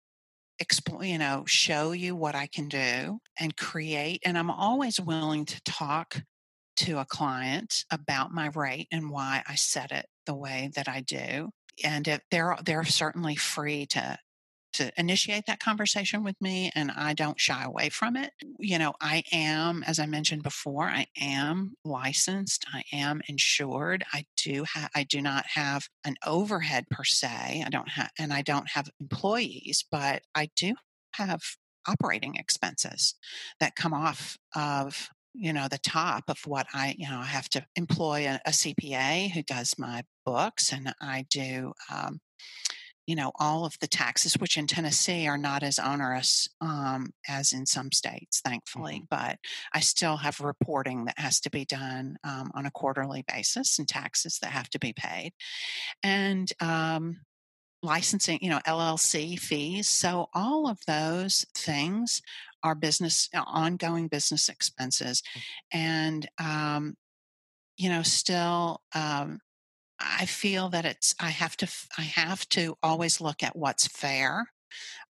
explain you know show you what i can do and create and i'm always willing to talk to a client about my rate and why i set it the way that i do and they're they're certainly free to to initiate that conversation with me and I don't shy away from it. You know, I am, as I mentioned before, I am licensed, I am insured. I do have I do not have an overhead per se. I don't have and I don't have employees, but I do have operating expenses that come off of you know the top of what i you know i have to employ a, a cpa who does my books and i do um, you know all of the taxes which in tennessee are not as onerous um, as in some states thankfully mm-hmm. but i still have reporting that has to be done um, on a quarterly basis and taxes that have to be paid and um, licensing you know llc fees so all of those things are business uh, ongoing business expenses mm. and um, you know still um, I feel that it's I have to I have to always look at what's fair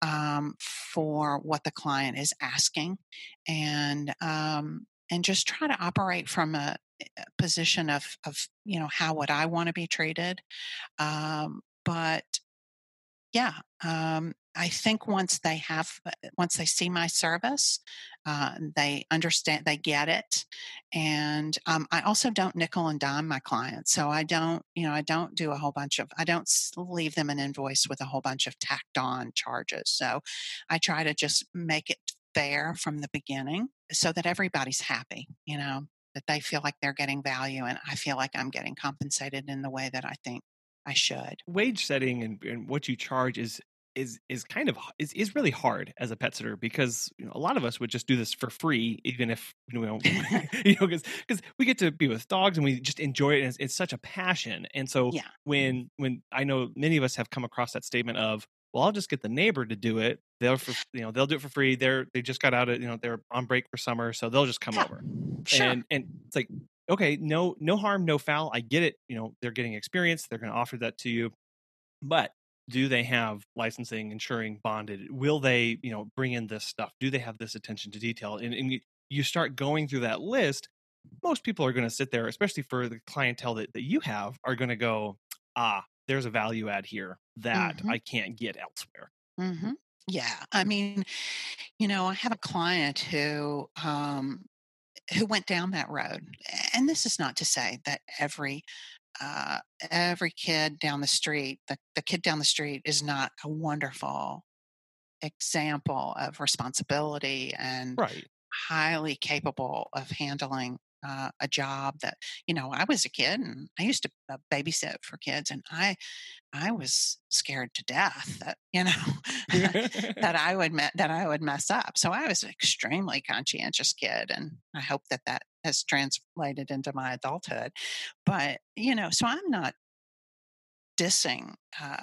um, for what the client is asking, and um, and just try to operate from a, a, position of of you know how would I want to be treated, um, but yeah, um, I think once they have, uh, once they see my service, uh, they understand, they get it. And um, I also don't nickel and dime my clients. So I don't, you know, I don't do a whole bunch of, I don't leave them an invoice with a whole bunch of tacked on charges. So I try to just make it fair from the beginning so that everybody's happy, you know, that they feel like they're getting value and I feel like I'm getting compensated in the way that I think I should. Wage setting and, and, what you charge is is is kind of is, is really hard as a pet sitter because you know, a lot of us would just do this for free even if you know you know because because we get to be with dogs and we just enjoy it and it's, it's such a passion and so yeah. Mm-hmm. when when I know many of us have come across that statement of well I'll just get the neighbor to do it they'll for you know they'll do it for free they're they just got out of you know they're on break for summer so they'll just come yeah. over sure. and and it's like okay no no harm no foul I get it you know they're getting experience they're going to offer that to you but do they have licensing insuring bonded will they you know bring in this stuff do they have this attention to detail and, and you start going through that list most people are going to sit there especially for the clientele that, that you have are going to go ah there's a value add here that mm-hmm. i can't get elsewhere mm-hmm. yeah i mean you know i have a client who um who went down that road and this is not to say that every uh, every kid down the street, the, the kid down the street is not a wonderful example of responsibility and right. highly capable of handling uh, a job that you know i was a kid and i used to uh, babysit for kids and i i was scared to death that you know that i would me- that i would mess up so i was an extremely conscientious kid and i hope that that has translated into my adulthood but you know so i'm not dissing uh,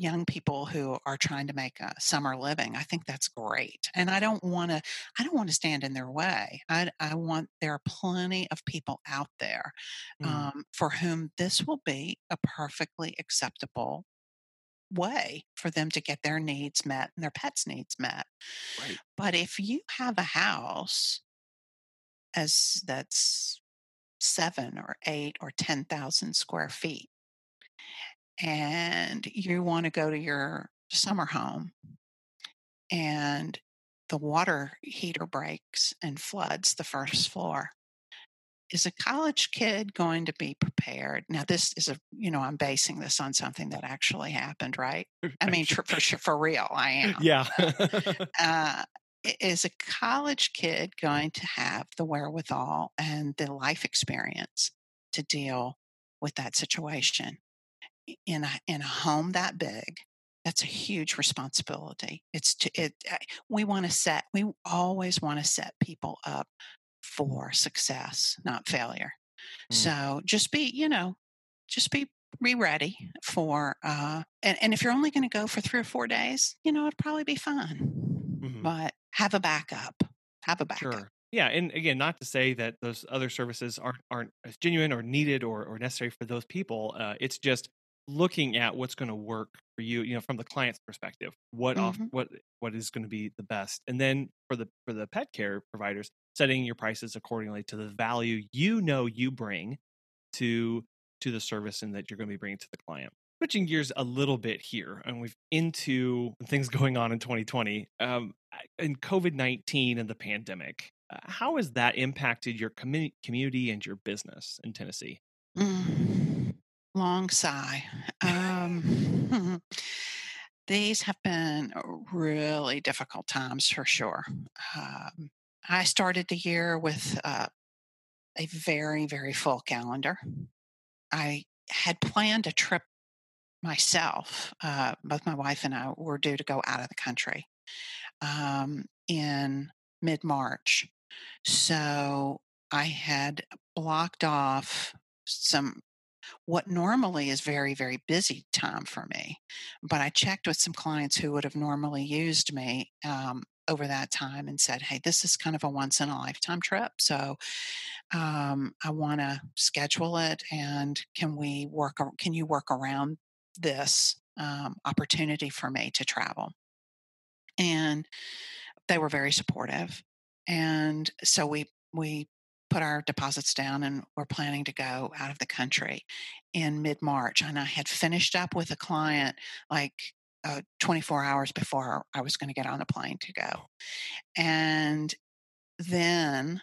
young people who are trying to make a summer living. I think that's great. And I don't want to I don't want to stand in their way. I I want there are plenty of people out there mm. um, for whom this will be a perfectly acceptable way for them to get their needs met and their pets needs met. Right. But if you have a house as that's 7 or 8 or 10,000 square feet. And you want to go to your summer home and the water heater breaks and floods the first floor. Is a college kid going to be prepared? Now this is a you know i'm basing this on something that actually happened right? I mean for, for, for real i am. Yeah. Uh, is a college kid going to have the wherewithal and the life experience to deal with that situation in a in a home that big that's a huge responsibility it's to it we want to set we always want to set people up for success, not failure. Mm. So just be, you know, just be be ready for uh and, and if you're only going to go for three or four days you know it'd probably be fine Mhm. but have a backup have a backup Sure. Yeah, and again, not to say that those other services aren't aren't as genuine or needed or, or necessary for those people. Uh, it's just looking at what's going to work for you. You know, from the client's perspective, what off Mhm. what what is going to be the best, and then for the for the pet care providers, setting your prices accordingly to the value you know you bring to to the service and that you're going to be bringing to the client. Switching gears a little bit here, and we've into things going on in 2020, um, in COVID 19 and the pandemic. Uh, how has that impacted your commu- community and your business in Tennessee? Mm, long sigh um these have been really difficult times for sure um, i started the year with uh, a very very full calendar i had planned a trip myself uh, both my wife and i were due to go out of the country um, in mid-march. So i had blocked off some what normally is very very busy time for me but i checked with some clients who would have normally used me um, over that time and said hey this is kind of a once in a lifetime trip so um, i want to schedule it and can we work can you work around this um, opportunity for me to travel. And they were very supportive. And so we we put our deposits down and we're planning to go out of the country in mid-march. And i had finished up with a client like uh, 24 hours before i was going to get on the plane to go. And then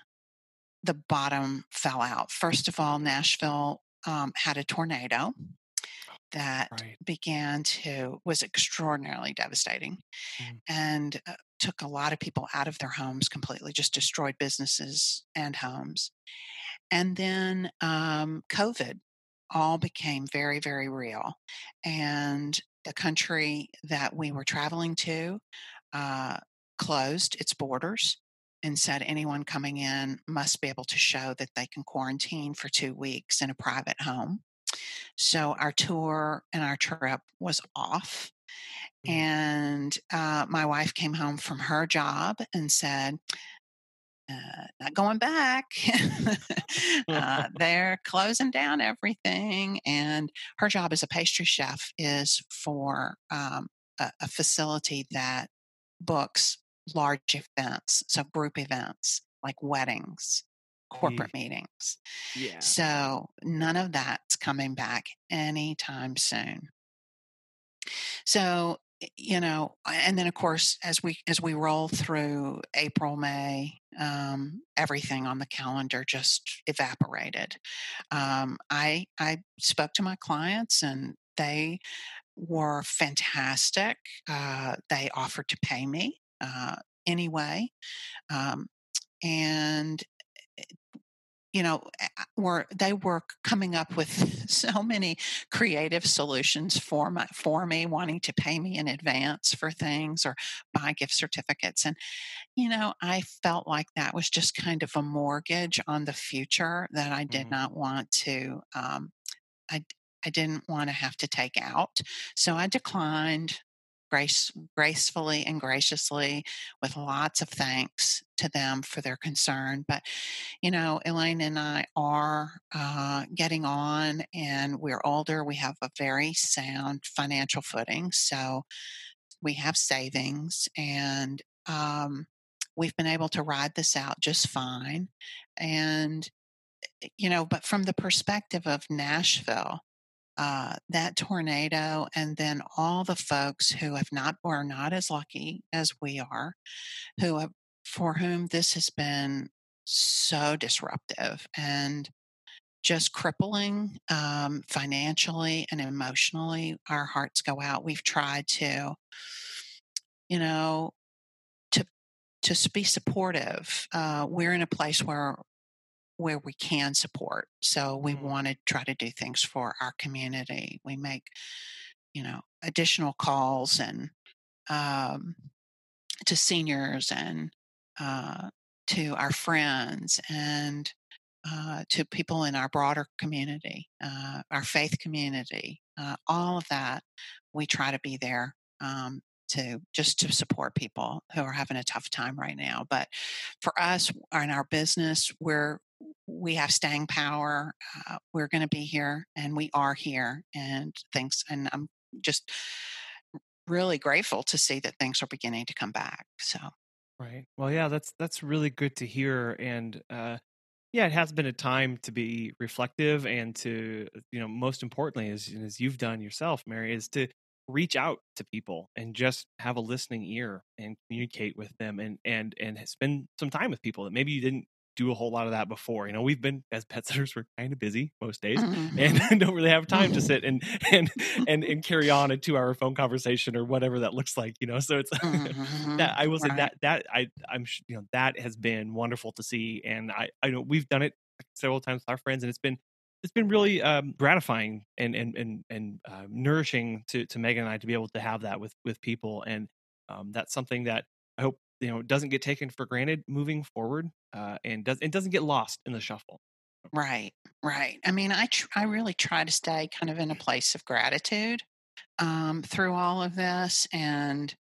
the bottom fell out. First of all nashville um, had a tornado that Right. began to was extraordinarily devastating Mhm. and uh, took a lot of people out of their homes completely just destroyed businesses and homes and then um, covid all became very very real and the country that we were traveling to uh, closed its borders and said anyone coming in must be able to show that they can quarantine for two weeks in a private home so our tour and our trip was off. Mm. And uh, my wife came home from her job and said, uh, not going back. uh, they're closing down everything. And her job as a pastry chef is for um, a, a facility that books large events, so group events like weddings, corporate meetings. Yeah. So none of that's coming back anytime soon. So you know, and then of course, as we as we roll through April, May, um, everything on the calendar just evaporated. Um, I I spoke to my clients, and they were fantastic. Uh, they offered to pay me uh, anyway, um, and you know were they were coming up with so many creative solutions for my for me wanting to pay me in advance for things or buy gift certificates and you know i felt like that was just kind of a mortgage on the future that i did Mhm. not want to um, i i didn't want to have to take out so i declined grace gracefully and graciously with lots of thanks to them for their concern but you know, Elaine and I are uh, getting on and we're older. We have a very sound financial footing. So we have savings and um, we've been able to ride this out just fine. And, eh, you know, but from the perspective of Nashville, uh, that tornado, and then all the folks who have not or are not as lucky as we are, who have, for whom this has been so disruptive and just crippling um, financially and emotionally. Our hearts go out. We've tried to, you know, to to be supportive. Uh, we're in a place where where we can support, so we Mhm. want to try to do things for our community. We make, you know, additional calls and um, to seniors and uh, to our friends and uh, to people in our broader community, uh, our faith community, uh, all of that, we try to be there um, to just to support people who are having a tough time right now. But for us in our business, we're we have staying power. Uh, we're going to be here, and we are here. And thanks. And I'm just really grateful to see that things are beginning to come back. So. Right. Well, yeah, that's that's really good to hear, and uh, yeah, it has been a time to be reflective and to, you know, most importantly, as, as you've done yourself, Mary, is to reach out to people and just have a listening ear and communicate with them and and and spend some time with people that maybe you didn't do a whole lot of that before. You know, we've been as pet sitters, we're kind of busy most days mm-hmm. and don't really have time to sit and and and and carry on a two hour phone conversation or whatever that looks like. You know, so it's mm-hmm. that I will say right. that that I I'm you know that has been wonderful to see, and I I know we've done it several times with our friends, and it's been it's been really um, gratifying and and and and uh, nourishing to to Megan and I to be able to have that with with people, and um, that's something that I hope you know it doesn't get taken for granted moving forward uh, and does it doesn't get lost in the shuffle. Right right. I mean i tr- i really try to stay kind of in a place of gratitude um, through all of this and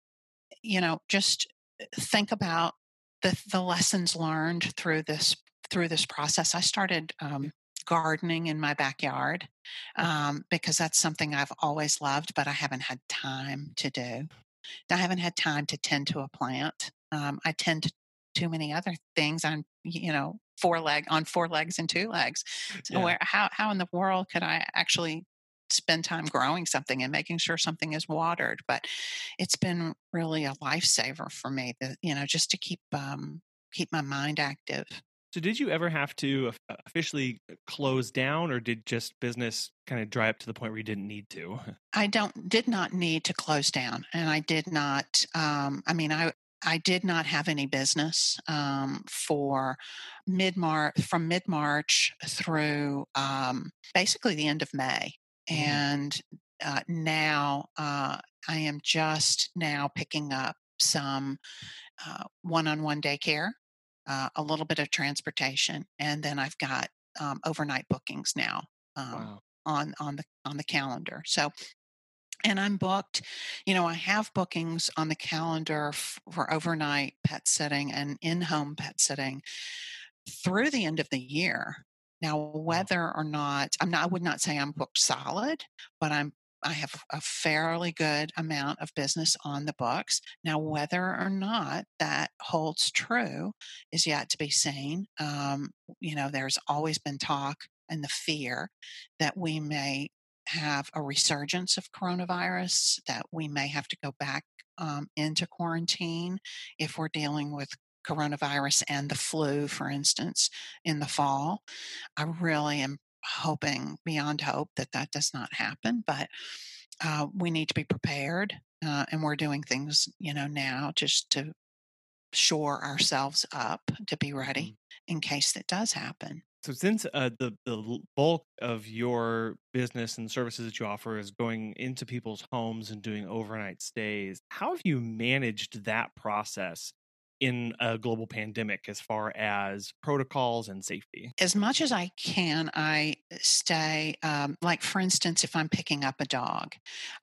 you know just uh, think about the the lessons learned through this through this process. I started um, gardening in my backyard um, because that's something I've always loved, but I haven't had time to do. I haven't had time to tend to a plant. Um, I tend to too many other things on you know four leg on four legs and two legs. So yeah. where how how in the world could I actually spend time growing something and making sure something is watered? But it's been really a lifesaver for me. That you know just to keep um, keep my mind active. So, did you ever have to officially close down, or did just business kind of dry up to the point where you didn't need to? I don't did not need to close down, and I did not. Um, I mean, I I did not have any business um, for mid March from mid March through um, basically the end of May, mm. and uh, now uh, I am just now picking up some one on one daycare uh, a little bit of transportation, and then I've got um, overnight bookings now um, wow. on on the on the calendar. So, and I'm booked. You know, I have bookings on the calendar for overnight pet sitting and in-home pet sitting through the end of the year. Now, whether or not I'm not, I would not say I'm booked solid, but I'm I have a fairly good amount of business on the books. Now, whether or not that holds true is yet to be seen. Um, you know, there's always been talk and the fear that we may have a resurgence of coronavirus, that we may have to go back um, into quarantine if we're dealing with coronavirus and the flu, for instance, in the fall. I really am hoping beyond hope that that does not happen, but uh, we need to be prepared, uh, and we're doing things, you know, now just to shore ourselves up to be ready mm-hmm. in case that does happen. So, since uh, the the bulk of your business and services that you offer is going into people's homes and doing overnight stays, how have you managed that process in a global pandemic as far as protocols and safety? As much as I can, I stay, um, like for instance, if I'm picking up a dog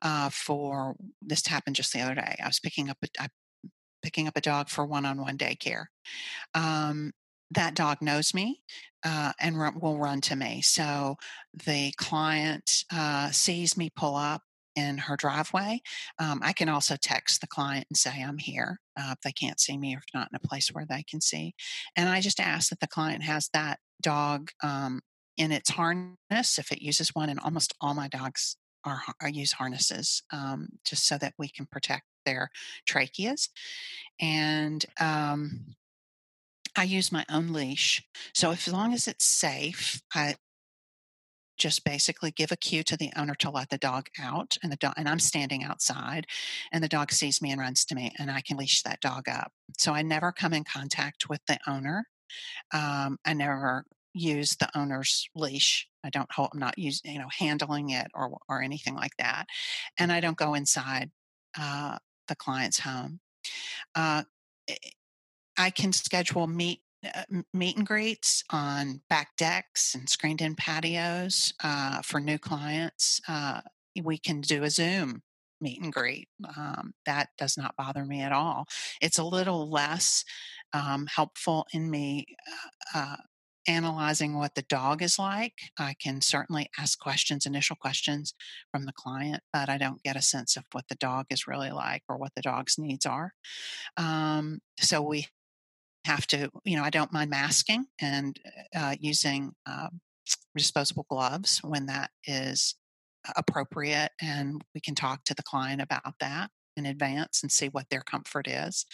uh, for this happened just the other day, I was picking up a, I, picking up a dog for one-on-one daycare. Um, that dog knows me uh, and will run to me. So the client uh, sees me pull up in her driveway. Um, I can also text the client and say I'm here uh, if they can't see me or if not in a place where they can see. And I just ask that the client has that dog um, in its harness if it uses one. And almost all my dogs are, are use harnesses um, just so that we can protect their tracheas. And um, I use my own leash. So as long as it's safe, I just basically give a cue to the owner to let the dog out and the dog and I'm standing outside and the dog sees me and runs to me and I can leash that dog up. So I never come in contact with the owner. Um, I never use the owner's leash. I don't hold, I'm not using, you know, handling it or, or anything like that. And I don't go inside uh, the client's home. Uh, I can schedule meet uh, meet and greets on back decks and screened in patios uh, for new clients. Uh, we can do a Zoom meet and greet. Um, that does not bother me at all. It's a little less um, helpful in me uh, uh, analyzing what the dog is like. I can certainly ask questions, initial questions from the client, but I don't get a sense of what the dog is really like or what the dog's needs are. Um, so we have to, you know, I don't mind masking and uh, using um, disposable gloves when that is appropriate. And we can talk to the client about that in advance and see what their comfort is.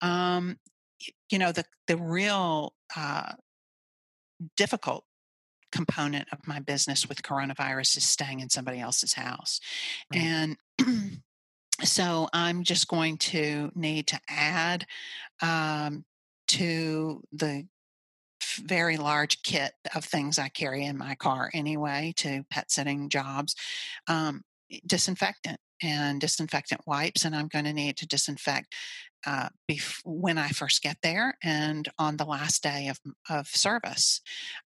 Um, you know, the, the real uh, difficult component of my business with coronavirus is staying in somebody else's house. Right. And so I'm just going to need to add um, to the very large kit of things I carry in my car anyway to pet sitting jobs um, disinfectant and disinfectant wipes. And I'm going to need to disinfect uh, bef- when I first get there and on the last day of, of service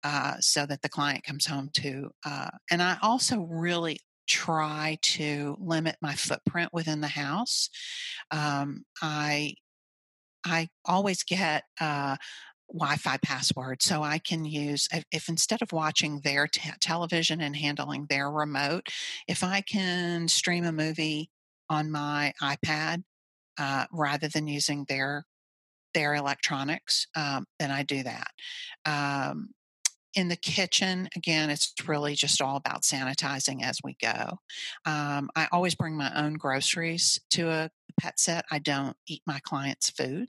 uh, so that the client comes home to. Uh, and I also really try to limit my footprint within the house. Um, I I always get uh, Wi-Fi password, so I can use if, if instead of watching their t- television and handling their remote, if I can stream a movie on my iPad uh, rather than using their their electronics, um, then I do that. Um, in the kitchen, again, it's really just all about sanitizing as we go. Um, I always bring my own groceries to a pet set. I don't eat my client's food.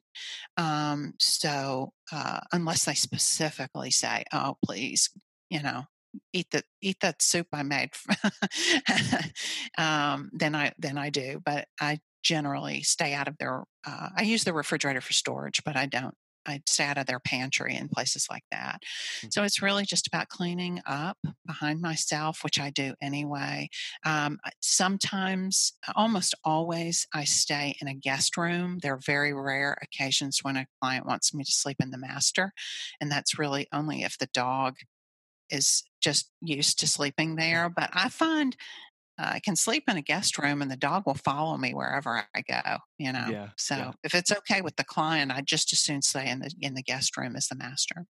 Um, so, uh, unless they specifically say, oh, please, you know, eat the eat that soup I made, um, then I then I do. But I generally stay out of their. Uh, I use the refrigerator for storage, but I don't I'd stay out of their pantry and places like that. Mm-hmm. So it's really just about cleaning up behind myself, which I do anyway. Um, sometimes, almost always, I stay in a guest room. There are very rare occasions when a client wants me to sleep in the master, and that's really only if the dog is just used to sleeping there. But I find I can sleep in a guest room and the dog will follow me wherever I go, you know. Yeah, so yeah. if it's okay with the client, I'd just as soon stay in the in the guest room as the master.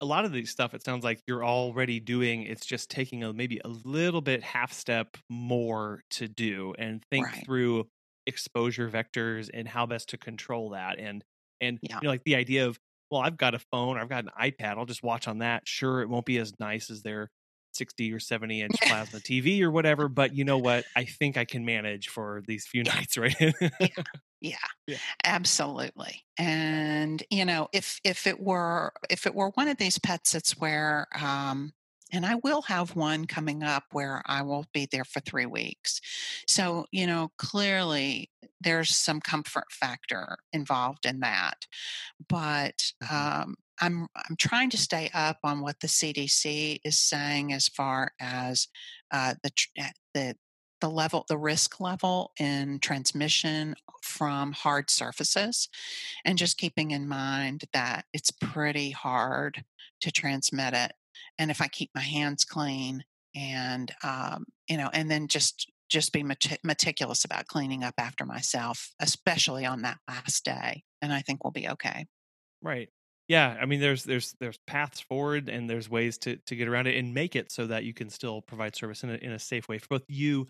A lot of these stuff it sounds like you're already doing it's just taking a maybe a little bit half step more to do and think right. through exposure vectors and how best to control that and and yeah. you know like the idea of well I've got a phone I've got an iPad I'll just watch on that sure it won't be as nice as their 60 or 70 inch plasma TV or whatever, but you know what? I think I can manage for these few nights, right? yeah. Yeah, yeah, absolutely. And you know, if if it were if it were one of these pets, it's where um, and I will have one coming up where I will be there for three weeks. So, you know, clearly there's some comfort factor involved in that. But mm-hmm. um, I'm I'm trying to stay up on what the CDC is saying as far as uh, the eh, the the level the risk level in transmission from hard surfaces and just keeping in mind that it's pretty hard to transmit it and if i keep my hands clean and um, you know and then just just be meticulous about cleaning up after myself especially on that last day and i think we'll be okay. Right. Yeah i mean there's there's there's paths forward and there's ways to to get around it and make it so that you can still provide service in a, in a safe way for both you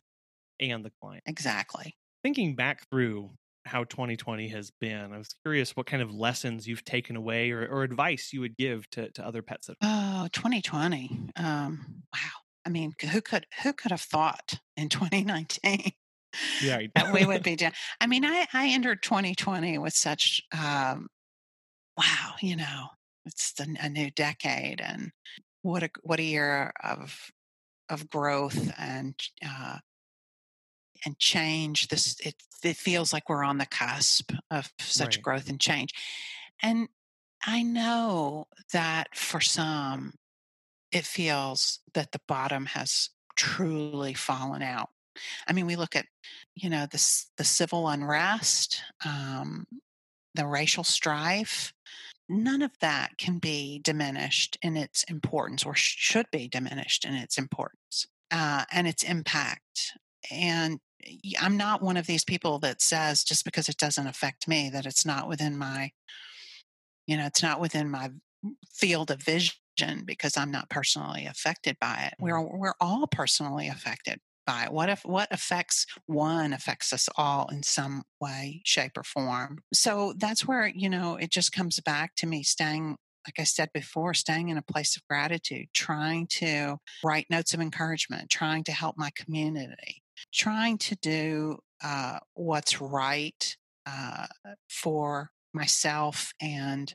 and the client. Exactly. Thinking back through how 2020 has been. I was curious what kind of lessons you've taken away or, or advice you would give to, to other pets oh 2020 um wow. I mean who could who could have thought in 2019 yeah that we would be down? I mean i i entered 2020 with such um wow, you know, it's the, a new decade, and what a what a year of of growth and uh, and change. This it it feels like we're on the cusp of such right. growth and change, and I know that for some, it feels that the bottom has truly fallen out. I mean, we look at, you know, the the civil unrest, um, the racial strife, none of that can be diminished in its importance or should be diminished in its importance uh, and its impact. And I'm not one of these people that says just because it doesn't affect me that it's not within my, you know, it's not within my field of vision because I'm not personally affected by it. We're mm-hmm. we're all personally affected by it. What if what affects one affects us all in some way, shape, or form? So that's where you know it just comes back to me staying like I said before, staying in a place of gratitude, trying to write notes of encouragement, trying to help my community, trying to do uh, what's right uh, for myself and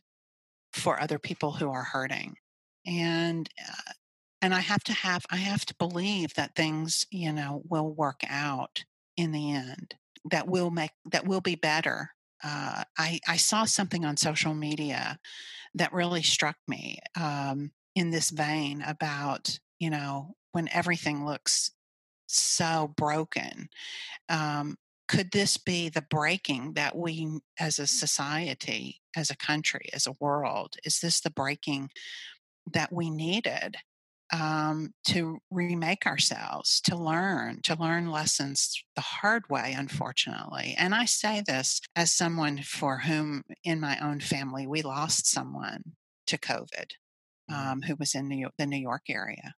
for other people who are hurting. And uh, and I have to have I have to believe that things you know will work out in the end. That will make that will be better. Uh, I I saw something on social media that really struck me um, in this vein about you know when everything looks so broken um, could this be the breaking that we as a society as a country as a world is this the breaking that we needed um, to remake ourselves, to learn, to learn lessons the hard way, unfortunately. And I say this as someone for whom in my own family we lost someone to COVID um, who was in New York, the New York area,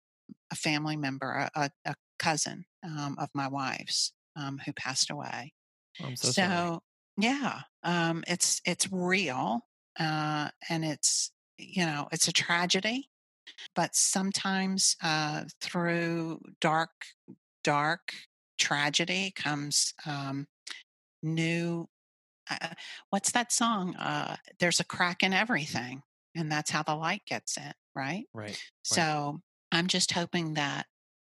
a family member, a, a cousin um, of my wife's um, who passed away. I'm so, so yeah, um, it's it's real, uh, and it's you know it's a tragedy but sometimes uh, through dark, dark tragedy comes um, new. Uh, what's that song? Uh, There's a crack in everything, and that's how the light gets in, right? Right. So right. I'm just hoping that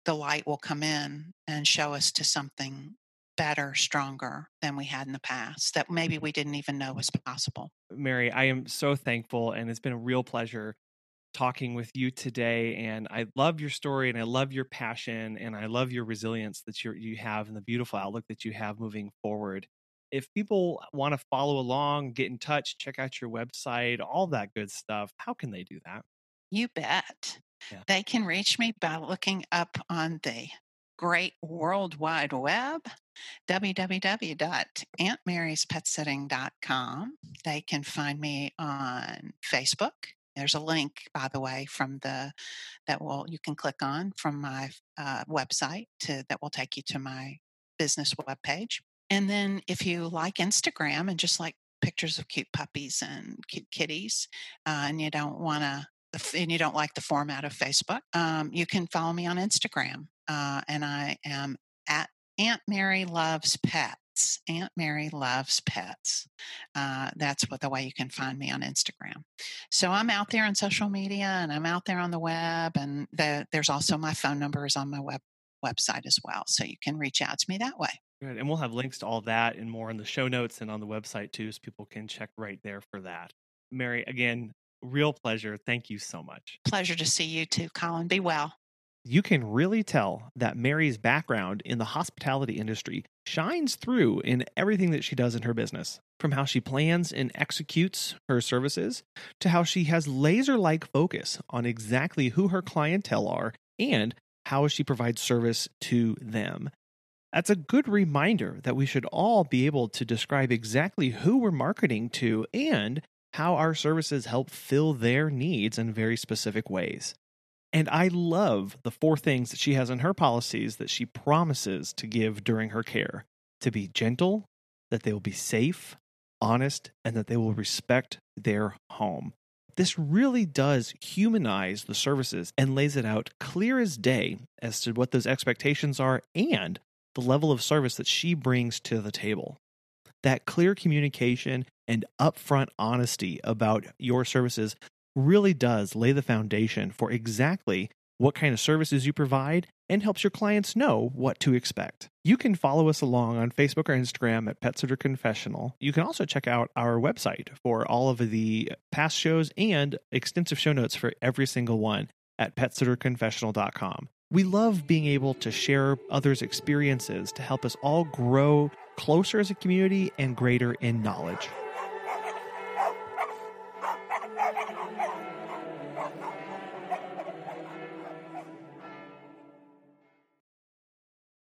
the light will come in and show us to something better, stronger than we had in the past that maybe we didn't even know was possible. Mary, I am so thankful, and it's been a real pleasure talking with you today. And I love your story and I love your passion and I love your resilience that you you have and the beautiful outlook that you have moving forward. If people want to follow along, get in touch, check out your website, all that good stuff, how can they do that? You bet. They can reach me by looking up on the great world wide web www.auntmaryspetsitting.com. They can find me on Facebook there's a link, by the way, from the that will you can click on from my uh, website to that will take you to my business webpage. And then if you like Instagram and just like pictures of cute puppies and cute kitties, uh, and you don't want to and you don't like the format of Facebook, um, you can follow me on Instagram. Uh, and I am at Aunt Mary Loves pets. Aunt Mary loves pets. Uh, that's what the way you can find me on Instagram. So I'm out there on social media and I'm out there on the web, and the, there's also my phone number is on my web website as well, so you can reach out to me that way. Good, and we'll have links to all that and more in the show notes and on the website too, so people can check right there for that. Mary, again, real pleasure. Thank you so much. Pleasure to see you too, Colin. Be well you can really tell that Mary's background in the hospitality industry shines through in everything that she does in her business. From how she plans and executes her services to how she has laser like focus on exactly who her clientele are and how she provides service to them. That's a good reminder that we should all be able to describe exactly who we're marketing to and how our services help fill their needs in very specific ways. And I love the four things that she has in her policies that she promises to give during her care to be gentle, that they will be safe, honest, and that they will respect their home. This really does humanize the services and lays it out clear as day as to what those expectations are and the level of service that she brings to the table. That clear communication and upfront honesty about your services really does lay the foundation for exactly what kind of services you provide and helps your clients know what to expect. You can follow us along on Facebook or Instagram at Pet Sitter Confessional. You can also check out our website for all of the past shows and extensive show notes for every single one at petsitterconfessional.com. We love being able to share others' experiences to help us all grow closer as a community and greater in knowledge.